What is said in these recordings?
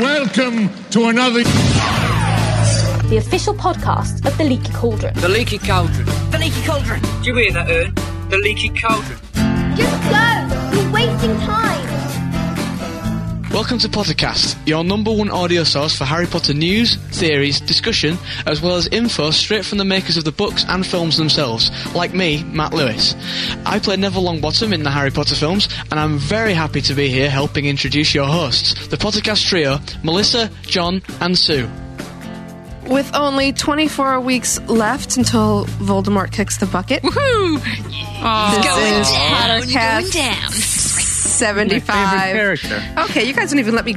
welcome to another. the official podcast of The Leaky Cauldron. The leaky cauldron. The leaky cauldron. Do you hear that, Ern? The leaky cauldron. Just go! You're wasting time! Welcome to Pottercast, your number one audio source for Harry Potter news, theories, discussion, as well as info straight from the makers of the books and films themselves, like me, Matt Lewis. I play Neville Longbottom in the Harry Potter films, and I'm very happy to be here helping introduce your hosts, the Pottercast trio, Melissa, John, and Sue. With only 24 weeks left until Voldemort kicks the bucket. Woohoo! This going is down, Pottercast going down. 75. Okay, you guys don't even let me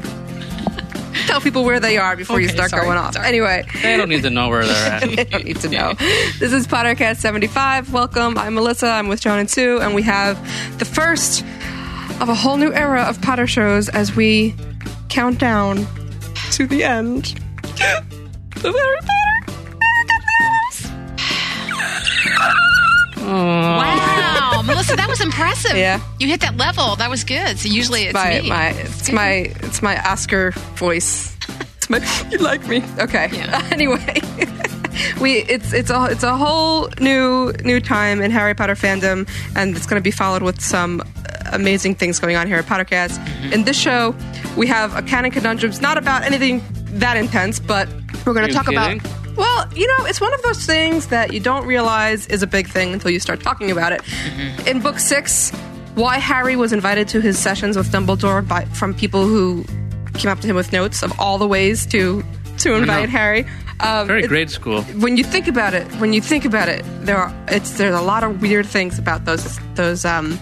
tell people where they are before you start sorry, going off. sorry. Anyway, They don't need to know where they're at. they don't need to know. This is Pottercast 75. Welcome. I'm Melissa. I'm with John and Sue, and we have the first of a whole new era of Potter shows as we count down to the end of Harry Potter. Wow, Melissa, that was impressive. Yeah. you hit that level. That was good. So usually it's my, me. my it's my it's my Oscar voice. It's my you like me. Okay. Yeah. anyway, we it's it's a it's a whole new new time in Harry Potter fandom, and it's going to be followed with some amazing things going on here at Pottercast. Mm-hmm. In this show, we have a canon conundrums, not about anything that intense, but we're going to talk kidding? about. Well, you know, it's one of those things that you don't realize is a big thing until you start talking about it. Mm-hmm. In book six, why Harry was invited to his sessions with Dumbledore by from people who came up to him with notes of all the ways to to invite Harry. Um, Very grade school. When you think about it, when you think about it, there are it's there's a lot of weird things about those those um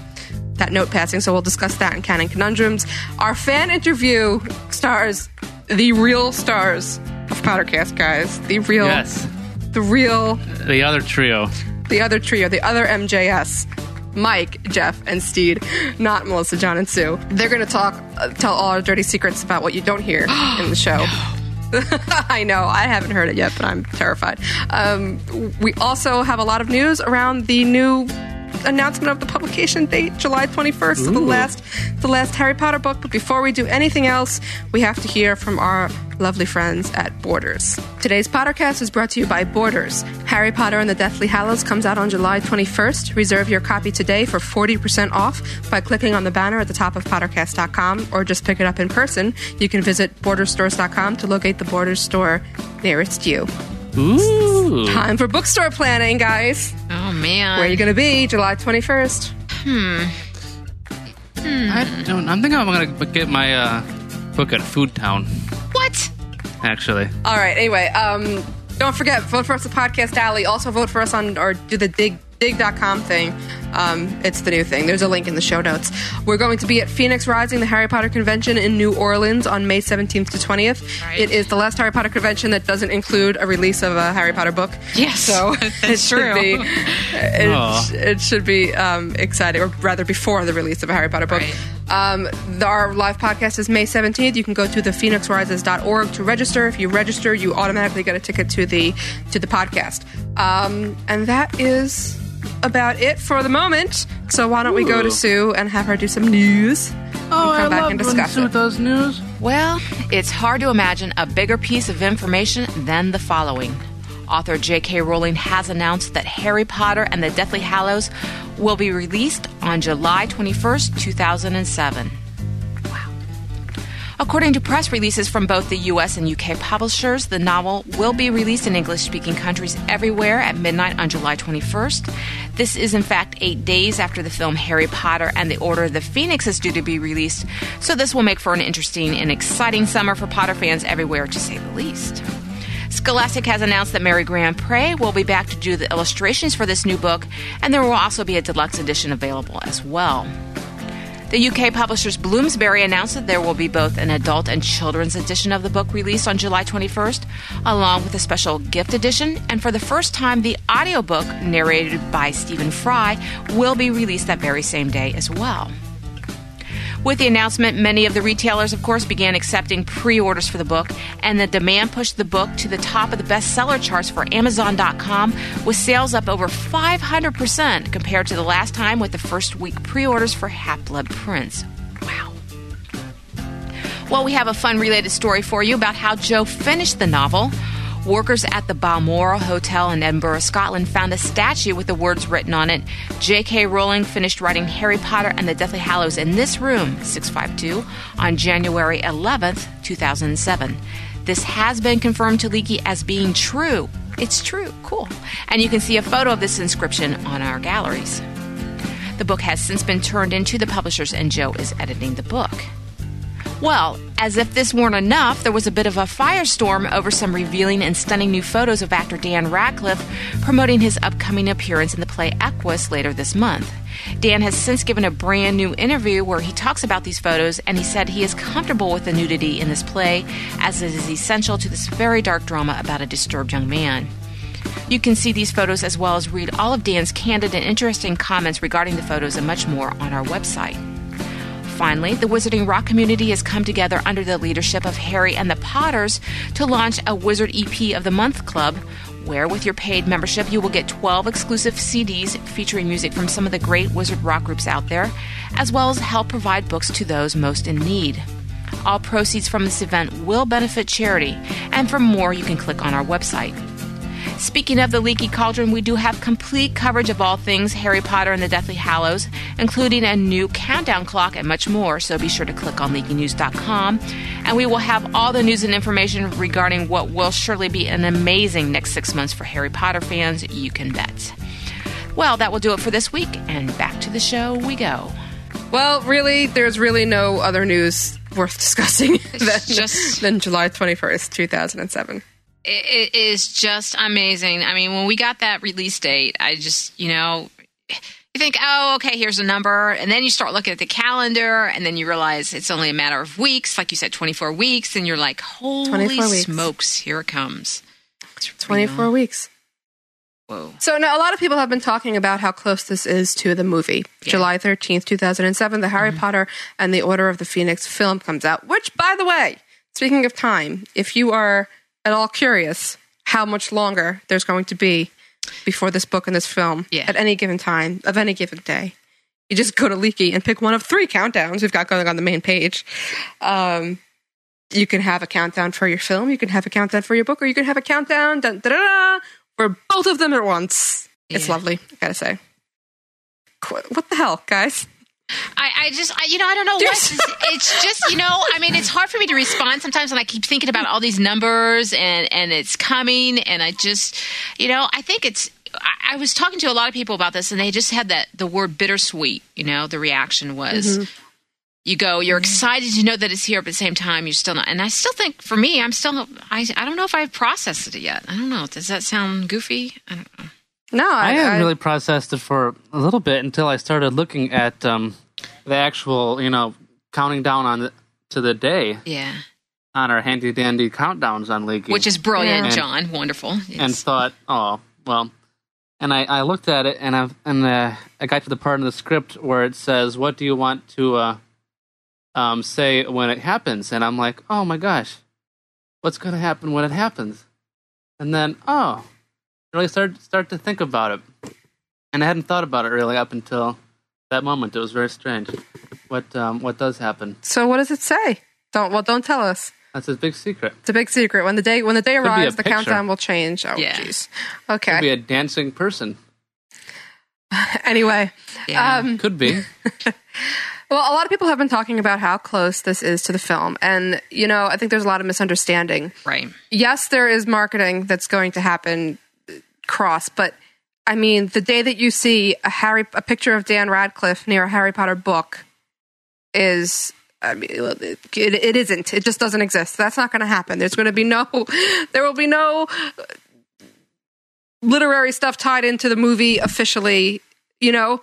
that note passing. So we'll discuss that in canon conundrums. Our fan interview stars the real stars of Pottercast, guys. The real, Yes. the real The other trio. the other trio, the other MJS, Mike, Jeff, and Steve, not Melissa, John, and Sue. They're going to talk, uh, tell all our dirty secrets about what you don't hear in the show. I know, I haven't heard it yet, but I'm terrified. Um, we also have a lot of news around the new announcement of the publication date, July 21st, of the last, the last Harry Potter book. But before we do anything else, we have to hear from our lovely friends at Borders. Today's Pottercast is brought to you by Borders. Harry Potter and the Deathly Hallows comes out on July 21st. Reserve your copy today for 40% off by clicking on the banner at the top of pottercast.com or just pick it up in person. You can visit borderstores.com to locate the Borders store nearest you. Ooh. Time for bookstore planning, guys. oh man, Where are you going to be July 21st? hmm I don't. I'm thinking I'm gonna get my uh, book at Food Town. what? Actually, All right. Anyway, um, don't forget, vote for us at Podcast Alley. Also, vote for us on or do the dig digg.com thing. Um, it's the new thing. There's a link in the show notes. We're going to be at Phoenix Rising, the Harry Potter convention in New Orleans on May 17th to 20th. Right. It is the last Harry Potter convention that doesn't include a release of a Harry Potter book. Yes, So that's it should true. be it, it should be um, exciting, or rather before the release of a Harry Potter book. Right. Um, the, our live podcast is May 17th. You can go to thephoenixrises.org to register. If you register, you automatically get a ticket to the to the podcast. Um, and that is about it for the moment. So why don't we go to Sue and have her do some news? oh, come back and discuss Sue it. does news. Well, it's hard to imagine a bigger piece of information than the following. Author J.K. Rowling has announced that Harry Potter and the Deathly Hallows will be released on July 21st, 2007. According to press releases from both the US and UK publishers, the novel will be released in English speaking countries everywhere at midnight on July 21st. This is, in fact, eight days after the film Harry Potter and the Order of the Phoenix is due to be released, so this will make for an interesting and exciting summer for Potter fans everywhere, to say the least. Scholastic has announced that Mary GrandPré will be back to do the illustrations for this new book, and there will also be a deluxe edition available as well. The UK publishers Bloomsbury announced that there will be both an adult and children's edition of the book released on July 21st, along with a special gift edition, and for the first time, the audiobook, narrated by Stephen Fry, will be released that very same day as well. With the announcement, many of the retailers, of course, began accepting pre orders for the book, and the demand pushed the book to the top of the bestseller charts for Amazon.com, with sales up over 500% compared to the last time with the first week pre orders for Half Blood Prince. Wow. Well, we have a fun related story for you about how Joe finished the novel. Workers at the Balmoral Hotel in Edinburgh, Scotland found a statue with the words written on it. J.K. Rowling finished writing Harry Potter and the Deathly Hallows in this room, 652, on January 11th, 2007. This has been confirmed to Leaky as being true. It's true. Cool. And you can see a photo of this inscription on our galleries. The book has since been turned into the publishers, and Joe is editing the book. Well, as if this weren't enough, there was a bit of a firestorm over some revealing and stunning new photos of actor Dan Radcliffe promoting his upcoming appearance in the play Equus later this month. Dan has since given a brand new interview where he talks about these photos and he said he is comfortable with the nudity in this play as it is essential to this very dark drama about a disturbed young man. You can see these photos as well as read all of Dan's candid and interesting comments regarding the photos and much more on our website. Finally, the Wizarding Rock community has come together under the leadership of Harry and the Potters to launch a Wizard EP of the Month Club, where with your paid membership you will get 12 exclusive CDs featuring music from some of the great Wizard rock groups out there, as well as help provide books to those most in need. All proceeds from this event will benefit charity, and for more, you can click on our website. Speaking of the Leaky Cauldron, we do have complete coverage of all things Harry Potter and the Deathly Hallows, including a new countdown clock and much more, so be sure to click on leakynews.com. And we will have all the news and information regarding what will surely be an amazing next six months for Harry Potter fans, you can bet. Well, that will do it for this week, and back to the show we go. Well, really, there's really no other news worth discussing than, just- than July 21st, 2007. It, it is just amazing. I mean, when we got that release date, I just, you know, you think, oh, okay, here's a number. And then you start looking at the calendar, and then you realize it's only a matter of weeks. Like you said, 24 weeks. And you're like, holy 24 weeks. smokes, here it comes. It's 24 real. weeks. Whoa. So now a lot of people have been talking about how close this is to the movie. July 13th, 2007, the Harry mm-hmm. Potter and the Order of the Phoenix film comes out, which by the way, speaking of time, if you are at all curious how much longer there's going to be before this book and this film Yeah. at any given time of any given day, you just go to Leaky and pick one of three countdowns we've got going on the main page. Um, you can have a countdown for your film, you can have a countdown for your book, or you can have a countdown dun, da, da, da, for both of them at once. It's lovely, I gotta say. What the hell, guys? I, I just, I, you know, I don't know what. There's- It's, it's just, you know, I mean, it's hard for me to respond sometimes when I keep thinking about all these numbers and and it's coming, and I just, you know, I think it's. I, I was talking to a lot of people about this, and they just had that the word bittersweet. You know, the reaction was. Mm-hmm. You go, you're excited to know that it's here, but at the same time, you're still not. And I still think, for me, I'm still, I, I don't know if I've processed it yet. I don't know. Does that sound goofy? I don't know. No, I, I hadn't I- really processed it for a little bit until I started looking at um, the actual, you know, counting down on the, to the day Yeah. on our handy dandy countdowns on Leaky. Which is brilliant, Yeah. John. Wonderful. and thought, oh well. And I, I looked at it and I and uh, I got to the part in the script where it says, "What do you want to uh, um, say when it happens?" And I'm like, "Oh my gosh, what's going to happen when it happens?" And then, oh, really start start to think about it. And I hadn't thought about it really up until that moment. It was very strange. What um, what does happen? so what does it say? Don't well, don't tell us. That's a big secret. It's a big secret. When the day when the day be arrives, the picture. countdown will change. Oh, Yeah. jeez. Could Okay. be a dancing person. Anyway, Yeah. um, Could be. Well, a lot of people have been talking about how close this is to the film. And, you know, I think there's a lot of misunderstanding. right. Yes, there is marketing that's going to happen cross, but I mean, the day that you see a Harry a picture of Dan Radcliffe near a Harry Potter book is I mean, it, it isn't. It just doesn't exist. That's not going to happen. There's going to be no, there will be no uh, literary stuff tied into the movie officially. You know,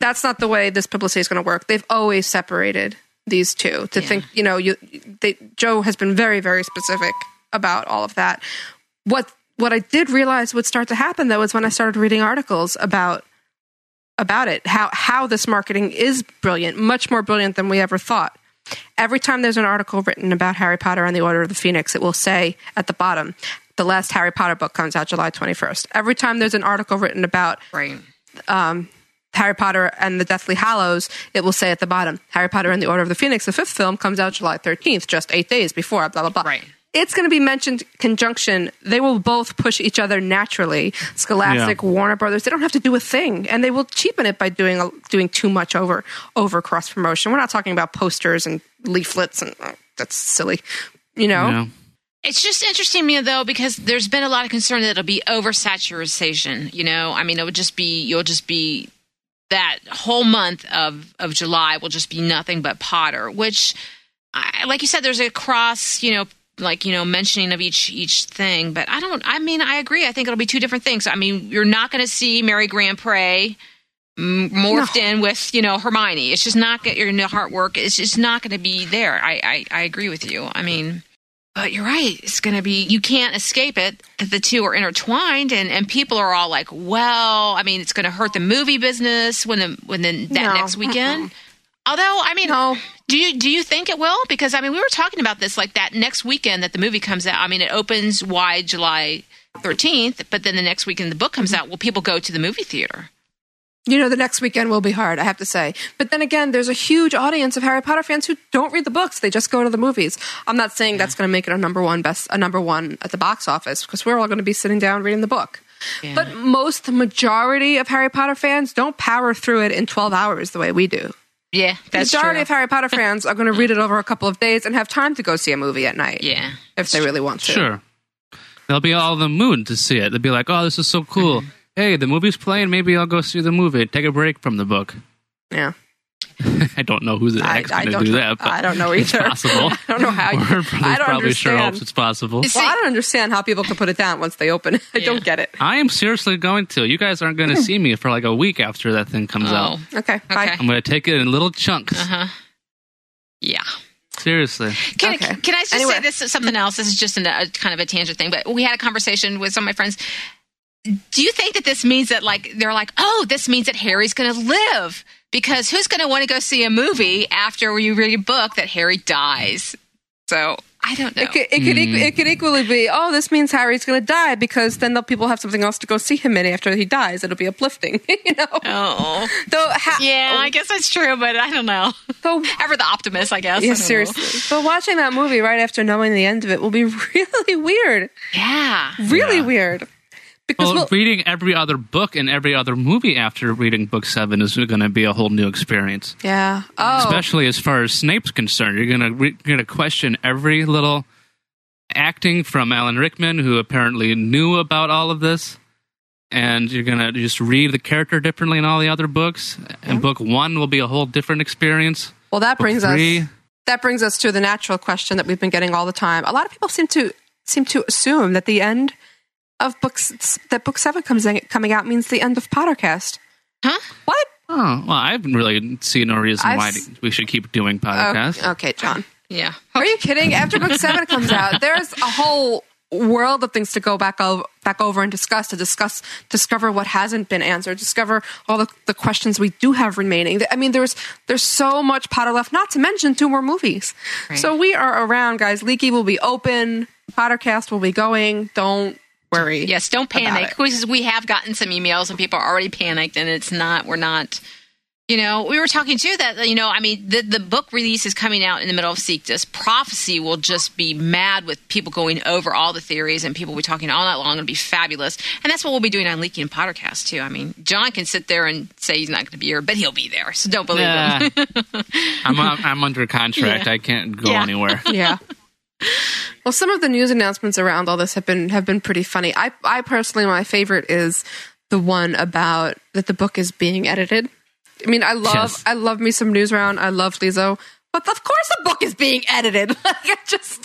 that's not the way this publicity is going to work. They've always separated these two. To think, you know, you they, Joe has been very, very specific about all of that. What what I did realize would start to happen though is when I started reading articles about about it, how how this marketing is brilliant, much more brilliant than we ever thought. Every time there's an article written about Harry Potter and the Order of the Phoenix, it will say at the bottom, the last Harry Potter book comes out July 21st. Every time there's an article written about Right. Um, Harry Potter and the Deathly Hallows, it will say at the bottom, Harry Potter and the Order of the Phoenix, the fifth film, comes out July 13th, just eight days before, blah, blah, blah. Right. It's going to be mentioned conjunction. They will both push each other naturally. Scholastic, Warner Brothers, they don't have to do a thing, and they will cheapen it by doing doing too much over over cross promotion. We're not talking about posters and leaflets, and uh, that's silly, you know. Yeah. It's just interesting to me though because there's been a lot of concern that it'll be oversaturation. You know, I mean, it would just be you'll just be that whole month of of July will just be nothing but Potter, which, I, like you said, there's a cross. You know. Like you know, mentioning of each each thing, but I don't. I mean, I agree. I think it'll be two different things. I mean, you're not going to see Mary Grand Pré m- morphed in with you know Hermione. It's just not get your heart work. It's just not going to be there. I, I I agree with you. I mean, but you're right. It's going to be, you can't escape it. that The two are intertwined, and, and people are all like, well, I mean, it's going to hurt the movie business when the, when the, that No. next weekend. Although, I mean, No. Do you do you think it will? Because I mean, we were talking about this like that next weekend that the movie comes out. I mean, it opens wide July 13th, but then the next weekend the book comes out. Will people go to the movie theater? You know, the next weekend will be hard, I have to say. But then again, there's a huge audience of Harry Potter fans who don't read the books; they just go to the movies. I'm not saying that's going to make it a number one best, a number one at the box office, because we're all going to be sitting down reading the book. Yeah. But most, the majority of Harry Potter fans don't power through it in 12 hours the way we do. Yeah, that's the majority true. of Harry Potter fans are going to read it over a couple of days and have time to go see a movie at night. yeah, if they really want to. Sure. They'll be all in the mood to see it. They'll be like, "Oh, this is so cool! Mm-hmm. Hey, the movie's playing. Maybe I'll go see the movie. Take a break from the book." Yeah. I don't know who's the I- heck's I going to don't know. that. But I don't know It's either. possible. I don't know how you- Warner Brothers I don't probably sure understand. hopes it's possible. It's- Well, I don't understand how people can put it down once they open it. I Yeah. don't get it. I am seriously going to. You guys aren't going to see me for like a week after that thing comes out. Oh, Okay. Bye. Okay. I'm going to take it in little chunks. uh huh. Yeah. Seriously. Can, Okay. can I just Anyway. say this is something else? This is just an, a kind of a tangent thing, but we had a conversation with some of my friends. Do you think that this means that, like, they're like, oh, this means that Harry's going to live? Because who's going to want to go see a movie after you read a book that Harry dies? So I don't know. It could, it, could equ- it could equally be, oh, this means Harry's going to die because then the people have something else to go see him in after he dies. It'll be uplifting, you know. oh, Though, ha- yeah, oh. I guess that's true, but I don't know. though, Ever the optimist, I guess. I yeah, don't know. seriously. But watching that movie right after knowing the end of it will be really weird. Yeah. Really Yeah. weird. Because Well, we'll- reading every other book and every other movie after reading book seven is going to be a whole new experience. yeah. Oh, Especially as far as Snape's concerned, you're going to re- going to question every little acting from Alan Rickman, who apparently knew about all of this, and you're going to just read the character differently in all the other books. And book one will be a whole different experience. well, that Book brings three, us that brings us to the natural question that we've been getting all the time. A lot of people seem to seem to assume that the end of books that book seven comes in, coming out means the end of Pottercast. Huh? What? Oh well, I haven't really seen no reason I've why s- we should keep doing podcasts. Okay, okay, John. Yeah. Are you kidding? After book seven comes out, there's a whole world of things to go back over, back over and discuss to discuss discover what hasn't been answered, discover all the, the questions we do have remaining. I mean, there's there's so much Potter left. Not to mention two more movies. So we are around, guys. Leaky will be open. Pottercast will be going. Don't worry. Yes, don't panic. Because we have gotten some emails and people are already panicked, and it's not. We're not. You know, we were talking too that you know, I mean, the the book release is coming out in the middle of Sectus. Prophecy will just be mad with people going over all the theories, and people will be talking all night long. It'll be fabulous, and that's what we'll be doing on Leaky and Pottercast too. I mean, John can sit there and say he's not going to be here, but he'll be there. So don't believe Nah. him. I'm I'm under contract. Yeah. I can't go Yeah. anywhere. yeah. Well, some of the news announcements around all this have been have been pretty funny. I I personally my favorite is the one about that the book is being edited. I mean, I love Yes. I love me some Newsround. I love Lizo. But of course the book is being edited. Like I just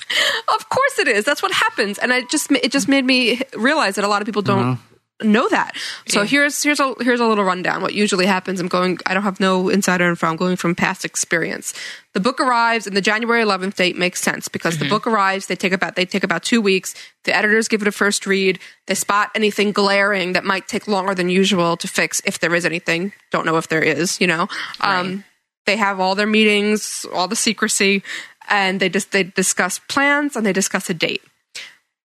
of course it is. That's what happens. And I just it just made me realize that a lot of people don't know that. So here's here's a here's a little rundown. What usually happens? I'm going. I don't have no insider info. I'm going from past experience. The book arrives, and the January 11th date makes sense because the book arrives. They take about they take about two weeks. The editors give it a first read. They spot anything glaring that might take longer than usual to fix, if there is anything. Don't know if there is. You know. Um, they have all their meetings, all the secrecy, and they just they discuss plans and they discuss a date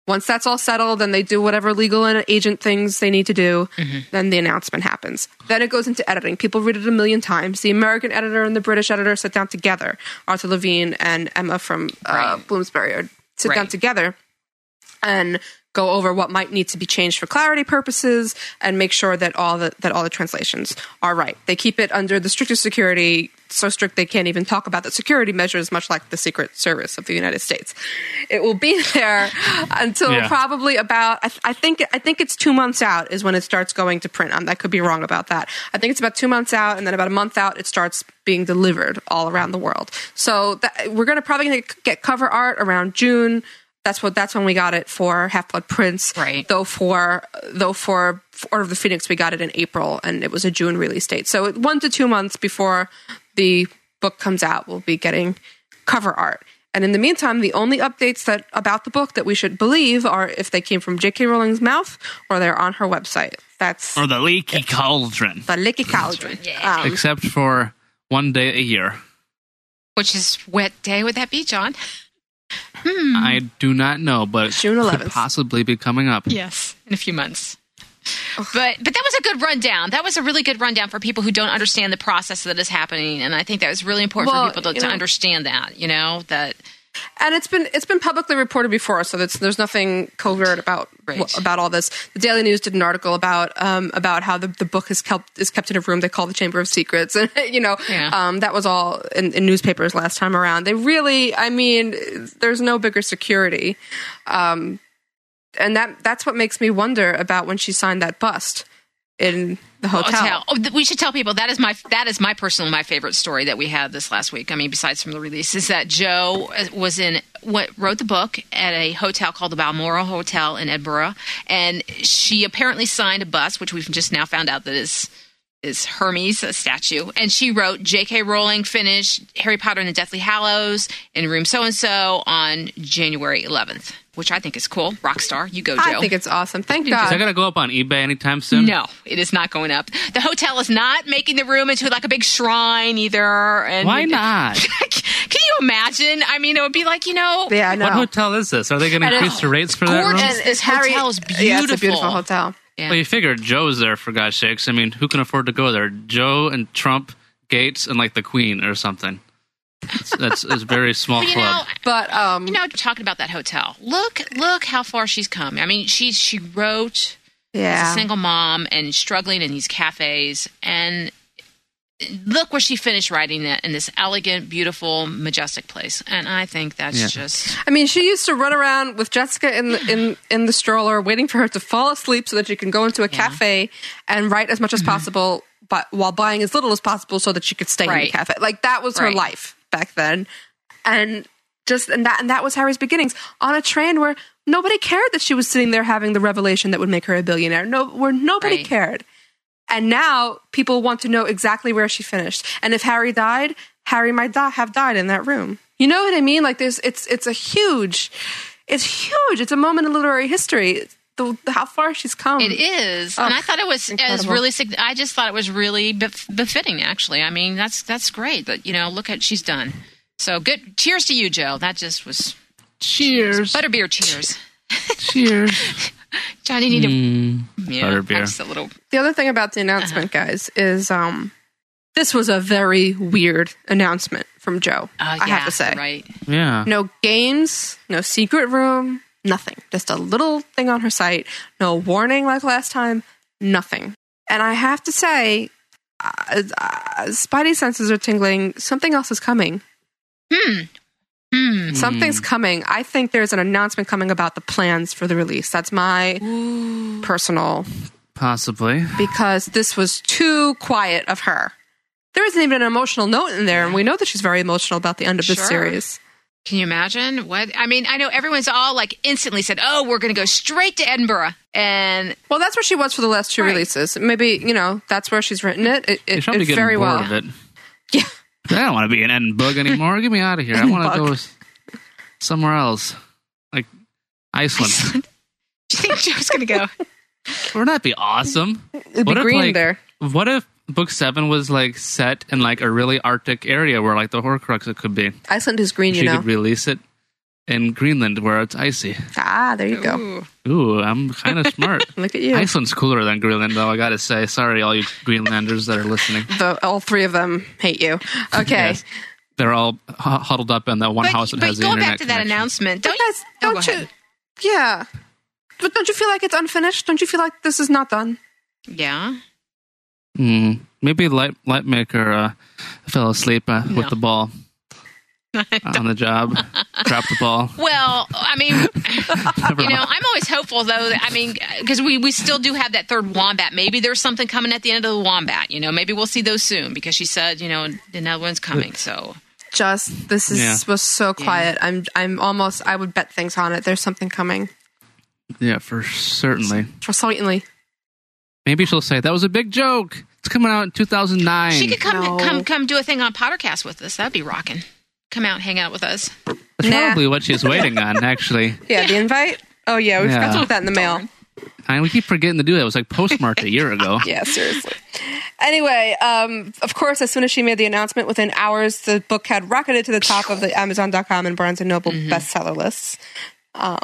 Once that's all settled and they do whatever legal and agent things they need to do, Mm-hmm. then the announcement happens. Then it goes into editing. People read it a million times. The American editor and the British editor sit down together. Arthur Levine and Emma from uh, Right. Bloomsbury are, sit down together and go over what might need to be changed for clarity purposes and make sure that all the that all the translations are right. They keep it under the strictest security, so strict they can't even talk about the security measures, much like the Secret Service of the United States. It will be there until Yeah. probably about I, I think I think it's two months out is when it starts going to print. Um, I could be wrong about that. I think it's about two months out, and then about a month out, it starts being delivered all around the world. So that, we're going to probably gonna get cover art around June. That's what. That's when we got it for Half Blood Prince. Right. Though for though for Order of the Phoenix, we got it in April, and it was a June release date. So one to two months before the book comes out, we'll be getting cover art. And in the meantime, the only updates that about the book that we should believe are if they came from J.K. Rowling's mouth or they're on her website. That's Or the leaky cauldron. the leaky Cauldron. Yeah. Um, Except for one day a year. Which is what day would that be, John? Hmm. I do not know, but June it 11th. could possibly be coming up. Yes, in a few months. But but that was a good rundown. That was a really good rundown for people who don't understand the process that is happening, and I think that was really important Well, for people to, you to know- understand that. You know that and it's been it's been publicly reported before, so that's, there's nothing covert about about all this. The Daily News did an article about um, about how the, the book is kept is kept in a room they call the Chamber of Secrets, and you know Yeah. um, that was all in, in newspapers last time around. They really, I mean, there's no bigger security, um, and that that's what makes me wonder about when she signed that bust in the hotel. hotel. Oh, th- we should tell people that is my that is my personal my favorite story that we had this last week. I mean, besides from the release, is that Joe uh, was in what wrote the book at a hotel called the Balmoral Hotel in Edinburgh, and she apparently signed a bus, which we've just now found out that is is Hermes a statue, and she wrote J.K. Rowling finished Harry Potter and the Deathly Hallows in room so and so on January 11th, which I think is cool. Rockstar, you go, Joe. I think it's awesome. Thank you. Is that God. going to go up on eBay anytime soon? No, it is not going up. The hotel is not making the room into like a big shrine either. And Why not? Can you imagine? I mean, it would be like you know, Yeah, I know. What hotel is this? Are they going to increase the rates for that room? gorgeous. This hotel is Yeah, it's a beautiful beautiful. hotel. Yeah. Well, you figure Joe's there for God's sakes. I mean, who can afford to go there? Joe and Trump, Gates, and like the Queen or something. That's that's, that's a very small Well, you club. know, But um, you know, talking about that hotel. Look, look how far she's come. I mean, she she wrote as yeah, a single mom and struggling in these cafes and. Look where she finished writing it in this elegant, beautiful, majestic place, and I think that's Yeah. just I mean, she used to run around with Jessica in the in in the stroller, waiting for her to fall asleep so that she can go into a cafe and write as much as mm-hmm. possible, but while buying as little as possible so that she could stay in the cafe. Like that was her life back then, and just and that and that was Harry's beginnings on a train where nobody cared that she was sitting there having the revelation that would make her a billionaire. No, where nobody Right. cared. And now people want to know exactly where she finished. And if Harry died, Harry might die, have died in that room. You know what I mean? Like there's it's it's a huge it's huge. It's a moment in literary history. The, the- how far she's come. It is, and I thought it was, it was really. I just thought it was really befitting. Actually, I mean, that's that's great. That you know, look at she's done. So good. Cheers to you, Joe. That just was Cheers. butterbeer. Cheers, Cheers. John. You need to Mm, yeah, butterbeer. Just a little. The other thing about the announcement, Uh-huh. guys, is um this was a very weird announcement from Joe. Uh, I yeah, have to say. right. Yeah. No games, no secret room, nothing. Just a little thing on her site. No warning like last time, nothing. And I have to say, uh, uh, Spidey senses are tingling. Something else is coming. Hmm. Hmm. Something's coming. I think there's an announcement coming about the plans for the release. That's my personal, Possibly. because this was too quiet of her. There isn't even an emotional note in there, and we know that she's very emotional about the end of this Sure. series. Can you imagine what? I mean, I know everyone's all like instantly said, "Oh, we're going to go straight to Edinburgh," and Well, that's where she was for the last two Right. releases. Maybe you know that's where she's written it. It, it, it very bored well. of it. Yeah. I don't want to be in Edinburgh anymore. Get me out of here. I want to go somewhere else, like Iceland. do you think Joe's going to go? Wouldn't that be awesome? It'd be What if, green like, there. What if book seven was like set in like a really Arctic area where like the Horcrux it could be? Iceland is green, She you know. could release it in Greenland where it's icy. ah, there you go. Ooh, I'm kind of smart. Look at you. Iceland's cooler than Greenland, though. I gotta say. Sorry, all you Greenlanders that are listening. The, all three of them hate you. Okay. Yes. They're all hu- huddled up in that one But, house that but has the going internet back to that connection. announcement, don't you? guys, Oh, go don't you? ahead. Yeah. But don't you feel like it's unfinished? Don't you feel like this is not done? Yeah. Mm, maybe light Lightmaker uh, fell asleep uh, with the ball on the job, drop the ball. Well, I mean, you know. I'm always hopeful though. That, I mean, because we we still do have that third wombat. Maybe there's something coming at the end of the wombat. You know, maybe we'll see those soon because she said, you know, another one's coming. So Just this is Yeah. was so quiet. I'm I'm almost I would bet things on it. There's something coming. yeah, for certainly. For certainly. Maybe she'll say that was a big joke. It's coming out in 2009. she could come No. come come do a thing on Pottercast with us. That'd be rocking. Come out, hang out with us. That's Nah. probably what she's waiting on. Actually, Yeah, the invite. Oh yeah, we forgot Yeah. to put that in the mail. And we keep forgetting to do that. It was like postmarked a year ago. Yeah, seriously. Anyway, um, of course, as soon as she made the announcement, within hours, the book had rocketed to the top of the Amazon.com and Barnes and Noble bestseller lists, um,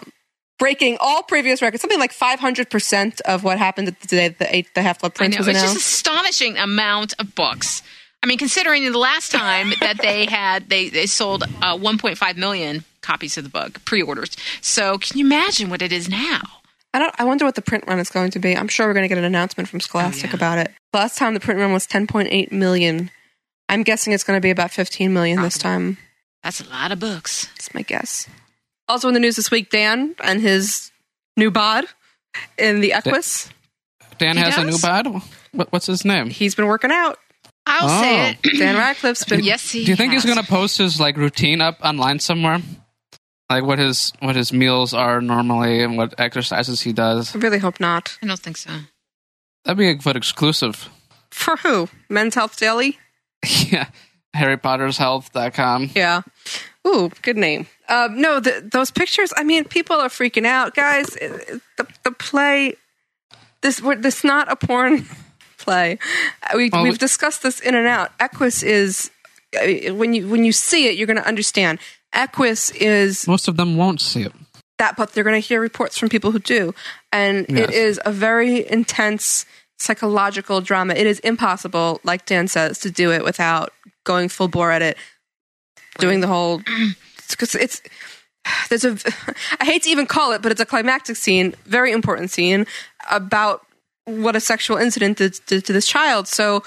breaking all previous records. Something like 500% of what happened at the day that the, eight, the Half Blood I Prince know was it's just announced. astonishing amount of books. I mean, considering the last time that they had they they sold uh, 1.5 million copies of the book pre-orders. So can you imagine what it is now? I don't. I wonder what the print run is going to be. I'm sure we're going to get an announcement from Scholastic yeah. about it. Last time the print run was 10.8 million. I'm guessing it's going to be about 15 million this time. That's a lot of books. That's my guess. Also in the news this week, Dan and his new bod in the Equus. Dan He has a new bod. What, what's his name? He's been working out. I'll Oh. say it. Dan Radcliffe's been. yes, he Do you think he's going to post his like routine up online somewhere? Like what his what his meals are normally and what exercises he does. I really hope not. I don't think so. That'd be a good exclusive. For who? Men's Health Daily? yeah. HarryPottersHealth.com. Yeah. Ooh, good name. Um, no, the, those pictures. I mean, people are freaking out, guys. It- it- The the play. This we're, this not a porn play. Uh, We, Well, we've we- discussed this in and out. Equus is uh, when you when you see it, you're going to understand. Equus is Most of them won't see it. that, but they're going to hear reports from people who do, and Yes. it is a very intense psychological drama. It is impossible, like Dan says, to do it without going full bore at it, doing the whole. Because it's there's a I hate to even call it, but it's a climactic scene, very important scene about what a sexual incident did, did to this child. So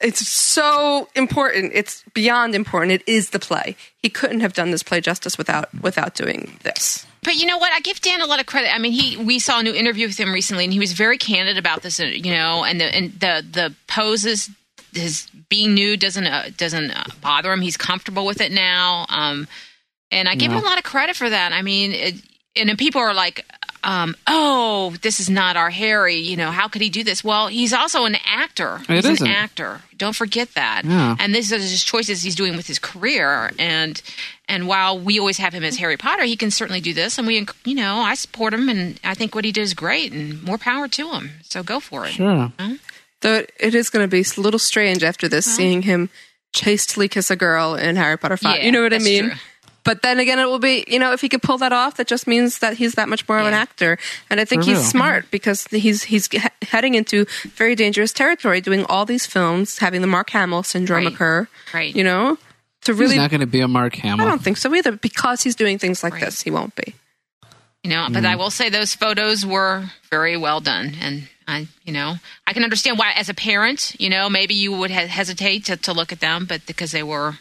it's so important. It's beyond important. It is the play. He couldn't have done this play justice without without doing this. But you know what? I give Dan a lot of credit. I mean, he we saw a new interview with him recently, and he was very candid about this. uh, You know, and the and the the poses, his being nude doesn't uh, doesn't uh, bother him. He's comfortable with it now. Um, and I give him a lot of credit for that. I mean, it, and people are like, um, "Oh, this is not our Harry." You know, how could he do this? Well, he's also an actor. It he's isn't. an actor. Don't forget that. Yeah. And these are just choices he's doing with his career. And and while we always have him as Harry Potter, he can certainly do this. And we, you know, I support him, and I think what he did is great, and more power to him. So go for it. Sure. Though it is going to be a little strange after this, seeing him chastely kiss a girl in Harry Potter Five. Yeah, you know what I mean? true. But then again, it will be, you know, if he could pull that off, that just means that he's that much more of an actor. And I think For he's real. smart because he's he's he- heading into very dangerous territory, doing all these films, having the Mark Hamill syndrome Right. occur. Right. You know, to really, he's really, not going to be a Mark Hamill. I Hamill. don't think so either. Because he's doing things like Right. this, he won't be. You know, but mm-hmm. I will say those photos were very well done, and I, you know, I can understand why, as a parent, you know, maybe you would he- hesitate to, to look at them, but because they were,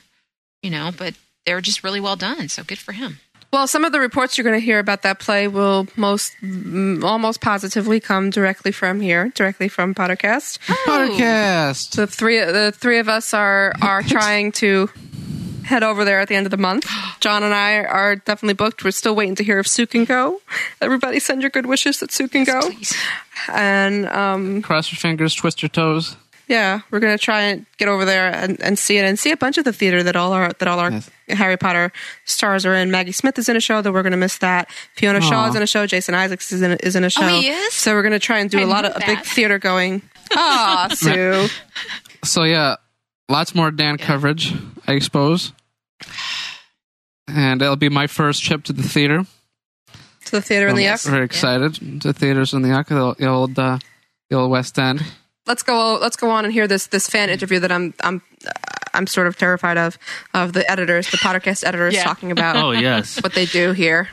you know, but they're just really well done. So good for him. Well, some of the reports you're going to hear about that play will most mm, almost positively come directly from here, directly from Pottercast. Podcast. The three the three of us are are trying to head over there at the end of the month. John and I are definitely booked. We're still waiting to hear if Sue can go. Everybody send your good wishes that Sue can go. Please. And um, Cross your fingers, twist your toes. Yeah, we're gonna try and get over there and, and see it and see a bunch of the theater that all our that all our Yes. Harry Potter stars are in. Maggie Smith is in a show that we're gonna miss that. Fiona Shaw Aw. is in a show. Jason Isaacs is in a, is in a show. he is? So we're gonna try and do I a lot of a big theater going. Ah, Sue. So yeah, lots more Dan coverage, I suppose. And it'll be my first trip to the theater. To the theater in the Yuck. Very excited. The theaters in the Yuck, the, the old, uh, the old West End. Let's go. Let's go on and hear this this fan interview that I'm I'm I'm sort of terrified of of the editors, the podcast editors, Yeah. talking about Oh yes. what they do here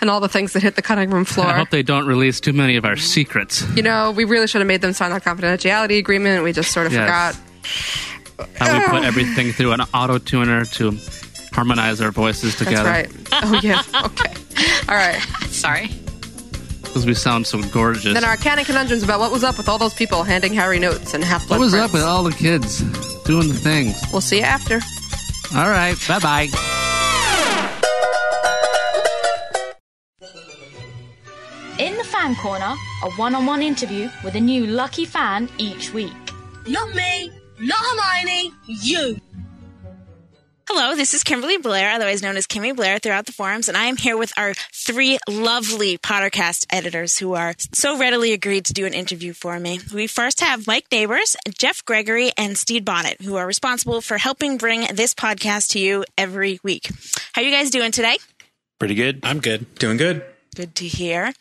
and all the things that hit the cutting room floor. I hope they don't release too many of our secrets. you know, we really should have made them sign that confidentiality agreement. We just sort of Yes. forgot. How we put everything through an auto tuner to harmonize our voices That's together. right. Oh yeah. Okay. All right. Sorry. Because we sound so gorgeous. Then our canon conundrums about what was up with all those people handing Harry notes and half blood. what was up with all the kids doing the things? We'll see you after. All right. Bye bye. In the fan corner, a one on one interview with a new lucky fan each week. Not me, not Hermione, you. Hello, this is Kimberly Blair, otherwise known as Kimmy Blair throughout the forums, and I am here with our three lovely Pottercast editors who are so readily agreed to do an interview for me. We first have Mike Neighbors, Jeff Gregory, and Steve Bonnet, who are responsible for helping bring this podcast to you every week. How are you guys doing today? Pretty good. I'm good. Doing good. Good to hear.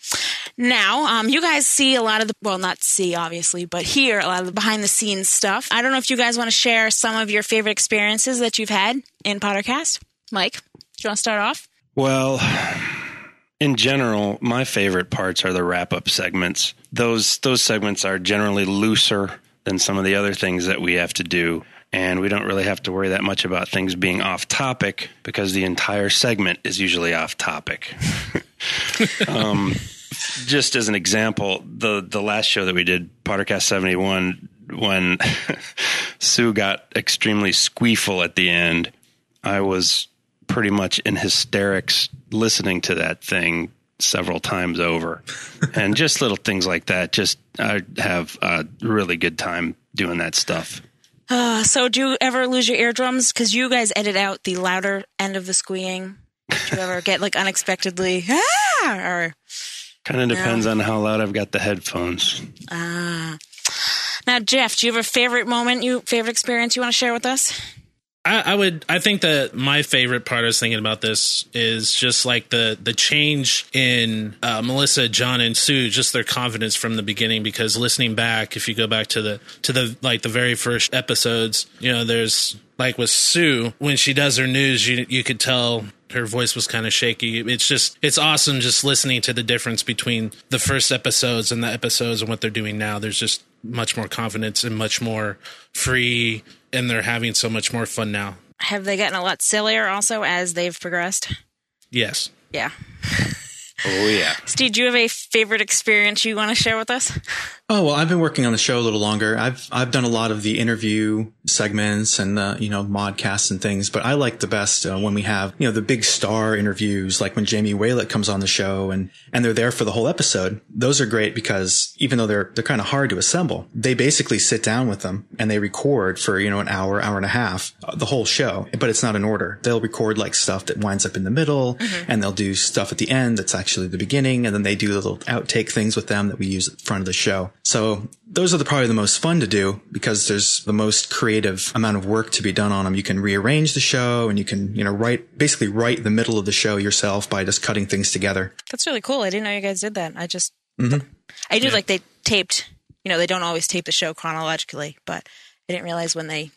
Now, um, you guys see a lot of the, well, not see, obviously, but hear a lot of the behind the scenes stuff. I don't know if you guys want to share some of your favorite experiences that you've had in Pottercast. Mike, do you want to start off? Well, in general, my favorite parts are the wrap up segments. Those those segments are generally looser than some of the other things that we have to do. And we don't really have to worry that much about things being off topic because the entire segment is usually off topic. um, just as an example, the the last show that we did, Pottercast seventy one, when Sue got extremely squeeful at the end, I was pretty much in hysterics listening to that thing several times over, and just little things like that. Just I have a really good time doing that stuff. Uh, so, do you ever lose your eardrums? Because you guys edit out the louder end of the squeeing. Do you ever get like unexpectedly, ah, or Kind of depends on how loud I've got the headphones. ah? Now, Jeff, do you have a favorite moment, you favorite experience you want to share with us? I, I would. I think that my favorite part I was thinking about this is just like the the change in uh, Melissa, John, and Sue, just their confidence from the beginning. Because listening back, if you go back to the to the like the very first episodes, you know, there's like with Sue when she does her news, you you could tell her voice was kind of shaky. It's just it's awesome just listening to the difference between the first episodes and the episodes and what they're doing now. There's just much more confidence and much more free and they're having so much more fun now. Have they gotten a lot sillier also as they've progressed? Yes. Yeah. Oh yeah. Steve, do you have a favorite experience you want to share with us? Oh well, I've been working on the show a little longer. I've I've done a lot of the interview segments and the you know modcasts and things, but I like the best uh, when we have you know the big star interviews, like when Jamie Waylett comes on the show and and they're there for the whole episode. Those are great because even though they're they're kind of hard to assemble, they basically sit down with them and they record for you know an hour, hour and a half, uh, the whole show. But it's not in order. They'll record like stuff that winds up in the middle, and they'll do stuff at the end that's actually the beginning, and then they do little outtake things with them that we use at the front of the show. So those are the, probably the most fun to do because there's the most creative amount of work to be done on them. You can rearrange the show and you can, you know, write, basically write the middle of the show yourself by just cutting things together. That's really cool. I didn't know you guys did that. I just, Mm-hmm. I do Yeah. like they taped, you know, they don't always tape the show chronologically, but I didn't realize when they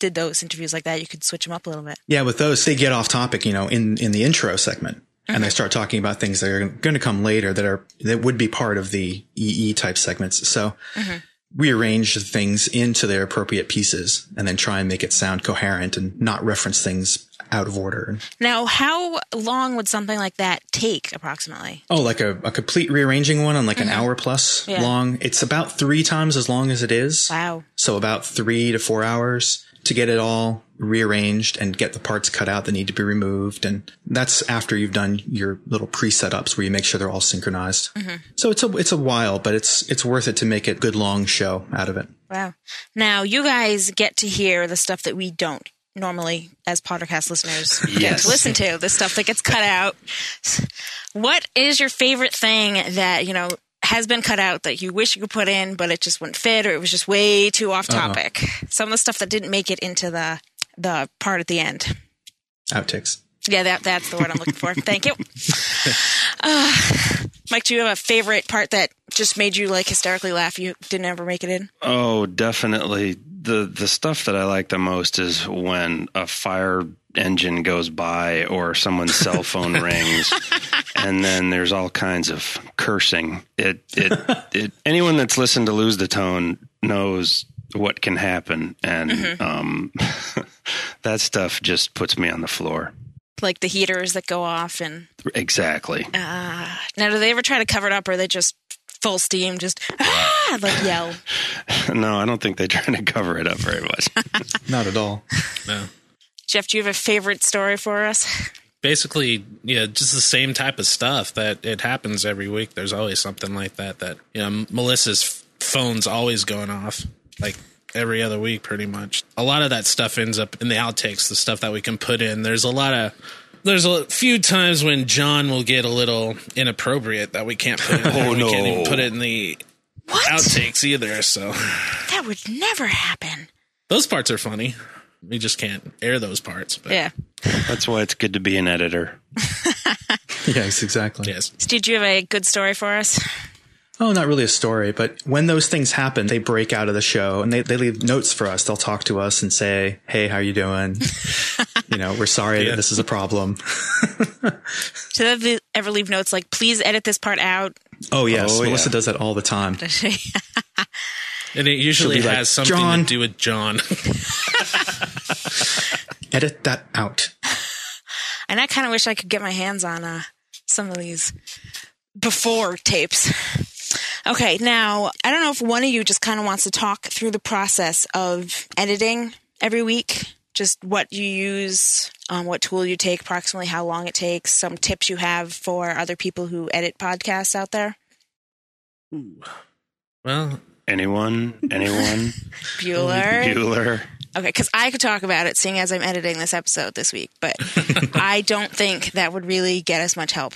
did those interviews like that, you could switch them up a little bit. Yeah, with those, they get off topic, you know, in, in the intro segment. And they start talking about things that are going to come later that are, that would be part of the EE type segments. So mm-hmm. rearrange the things into their appropriate pieces and then try and make it sound coherent and not reference things out of order. Now, how long would something like that take approximately? Oh, like a, a complete rearranging one on like an mm-hmm. hour plus Yeah. long. It's about three times as long as it is. Wow. So about three to four hours to get it all rearranged and get the parts cut out that need to be removed. And that's after you've done your little pre-setups where you make sure they're all synchronized. So it's a, it's a while, but it's, it's worth it to make a good long show out of it. Wow. Now, you guys get to hear the stuff that we don't normally, as Pottercast listeners, get to listen to, the stuff that gets cut out. What is your favorite thing that, you know, has been cut out that you wish you could put in, but it just wouldn't fit or it was just way too off Uh-oh. topic? Some of the stuff that didn't make it into the the part at the end. Outtakes. Yeah, that that's the word I'm looking for. Thank you. Uh, Mike, do you have a favorite part that just made you like hysterically laugh? You didn't ever make it in. Oh, definitely. The the stuff that I like the most is when a fire engine goes by or someone's cell phone rings and then there's all kinds of cursing. It it it anyone that's listened to lose the tone knows what can happen and Mhm. um that stuff just puts me on the floor. Like the heaters that go off, and Exactly. uh, now do they ever try to cover it up, or are they just full steam, just ah, like yell? No, I don't think they try to cover it up very much. Not at all. No. Jeff, do you have a favorite story for us? Basically yeah just the same type of stuff that it happens every week there's always something like that that you know melissa's phone's always going off like every other week pretty much a lot of that stuff ends up in the outtakes the stuff that we can put in there's a lot of there's a few times when john will get a little inappropriate that we can't put in there. Oh, we can't no. even put it in the outtakes either so That would never happen. those parts are funny we just can't air those parts but Yeah. That's why it's good to be an editor. Yes, exactly. Yes. Steve, do you have a good story for us? Oh, not really a story, but when those things happen, they break out of the show and they, they leave notes for us. They'll talk to us and say, Hey, how are you doing? you know, we're sorry that this is a problem. Do they ever leave notes like, please edit this part out? Oh, yes. Oh, Melissa yeah. does that all the time. And it usually She'll like, has something "John." to do with john Edit that out. And I kind of wish I could get my hands on uh, some of these before tapes. Okay, now I don't know if one of you just kind of wants to talk through the process of editing every week, just what you use, um, what tool you take, approximately how long it takes, some tips you have for other people who edit podcasts out there. well Anyone? Anyone? Bueller. Bueller. Okay, because I could talk about it, seeing as I'm editing this episode this week, but I don't think that would really get us much help.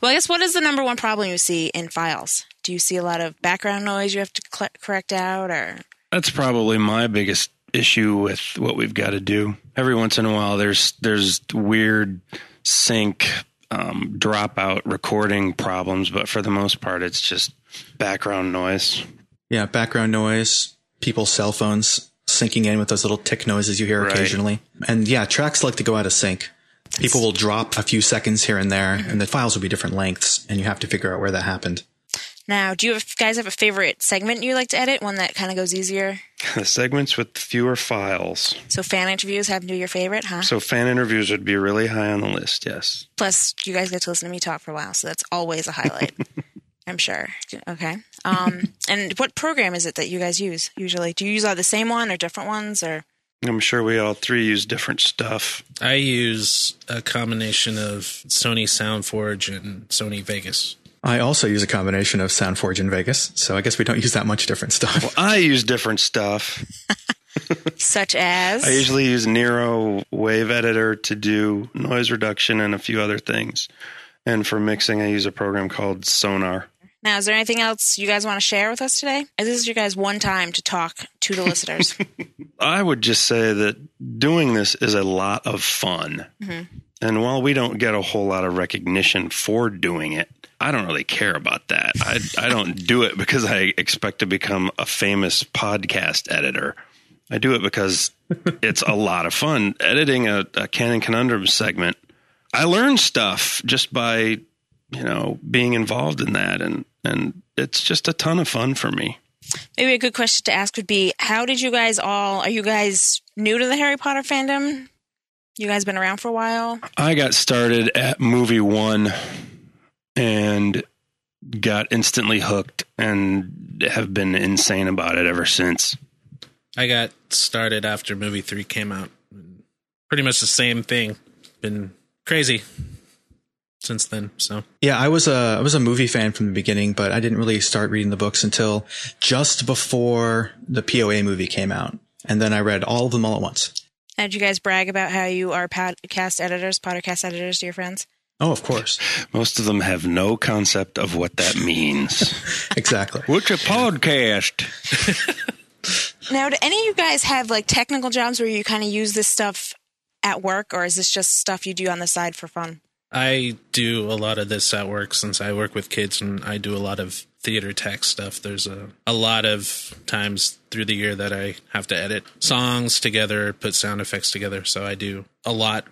Well, I guess what is the number one problem you see in files? Do you see a lot of background noise you have to cl- correct out, or That's probably my biggest issue with what we've got to do. Every once in a while, there's there's weird sync um, dropout recording problems, but for the most part, it's just background noise. Yeah, background noise, people's cell phones syncing in with those little tick noises you hear Right. occasionally. And yeah, tracks like to go out of sync. People will drop a few seconds here and there, and the files will be different lengths, and you have to figure out where that happened. now? Do you have, guys have a favorite segment you like to edit? One that kind of goes easier. The segments with fewer files. So fan interviews happen to be your favorite, huh? So fan interviews would be really high on the list. Yes. Plus, you guys get to listen to me talk for a while, so that's always a highlight. I'm sure. Okay. Um, and what program is it that you guys use usually? Do you use all the same one or different ones, or I'm sure we all three use different stuff. I use a combination of Sony SoundForge and Sony Vegas. I also use a combination of SoundForge and Vegas, so I guess we don't use that much different stuff. I use different stuff. such as? I usually use Nero Wave Editor to do noise reduction and a few other things. And for mixing, I use a program called Sonar. Now, is there anything else you guys want to share with us today? Is this is your guys' one time to talk to the listeners. I would just say that doing this is a lot of fun. Mhm. And while we don't get a whole lot of recognition for doing it, I don't really care about that. I, I don't do it because I expect to become a famous podcast editor. I do it because it's a lot of fun. Editing a, a Canon Conundrum segment, I learn stuff just by, you know, being involved in that. And, and it's just a ton of fun for me. Maybe a good question to ask would be How did you guys all, are you guys new to the Harry Potter fandom? You guys been around for a while? I got started at movie one and got instantly hooked and have been insane about it ever since. I got started after movie three came out. Pretty much the same thing. Been crazy since then. So Yeah, I was a I was a movie fan from the beginning, but I didn't really start reading the books until just before the POA movie came out, and then I read all of them all at once. Now, did you guys brag about how you are podcast editors, podcast editors to your friends? Oh, of course. Most of them have no concept of what that means. exactly. What's a podcast? Now, do any of you guys have like technical jobs where you kind of use this stuff at work, or is this just stuff you do on the side for fun? I do a lot of this at work since I work with kids and I do a lot of theater tech stuff. There's a, a lot of times through the year that I have to edit songs together, put sound effects together. So I do a lot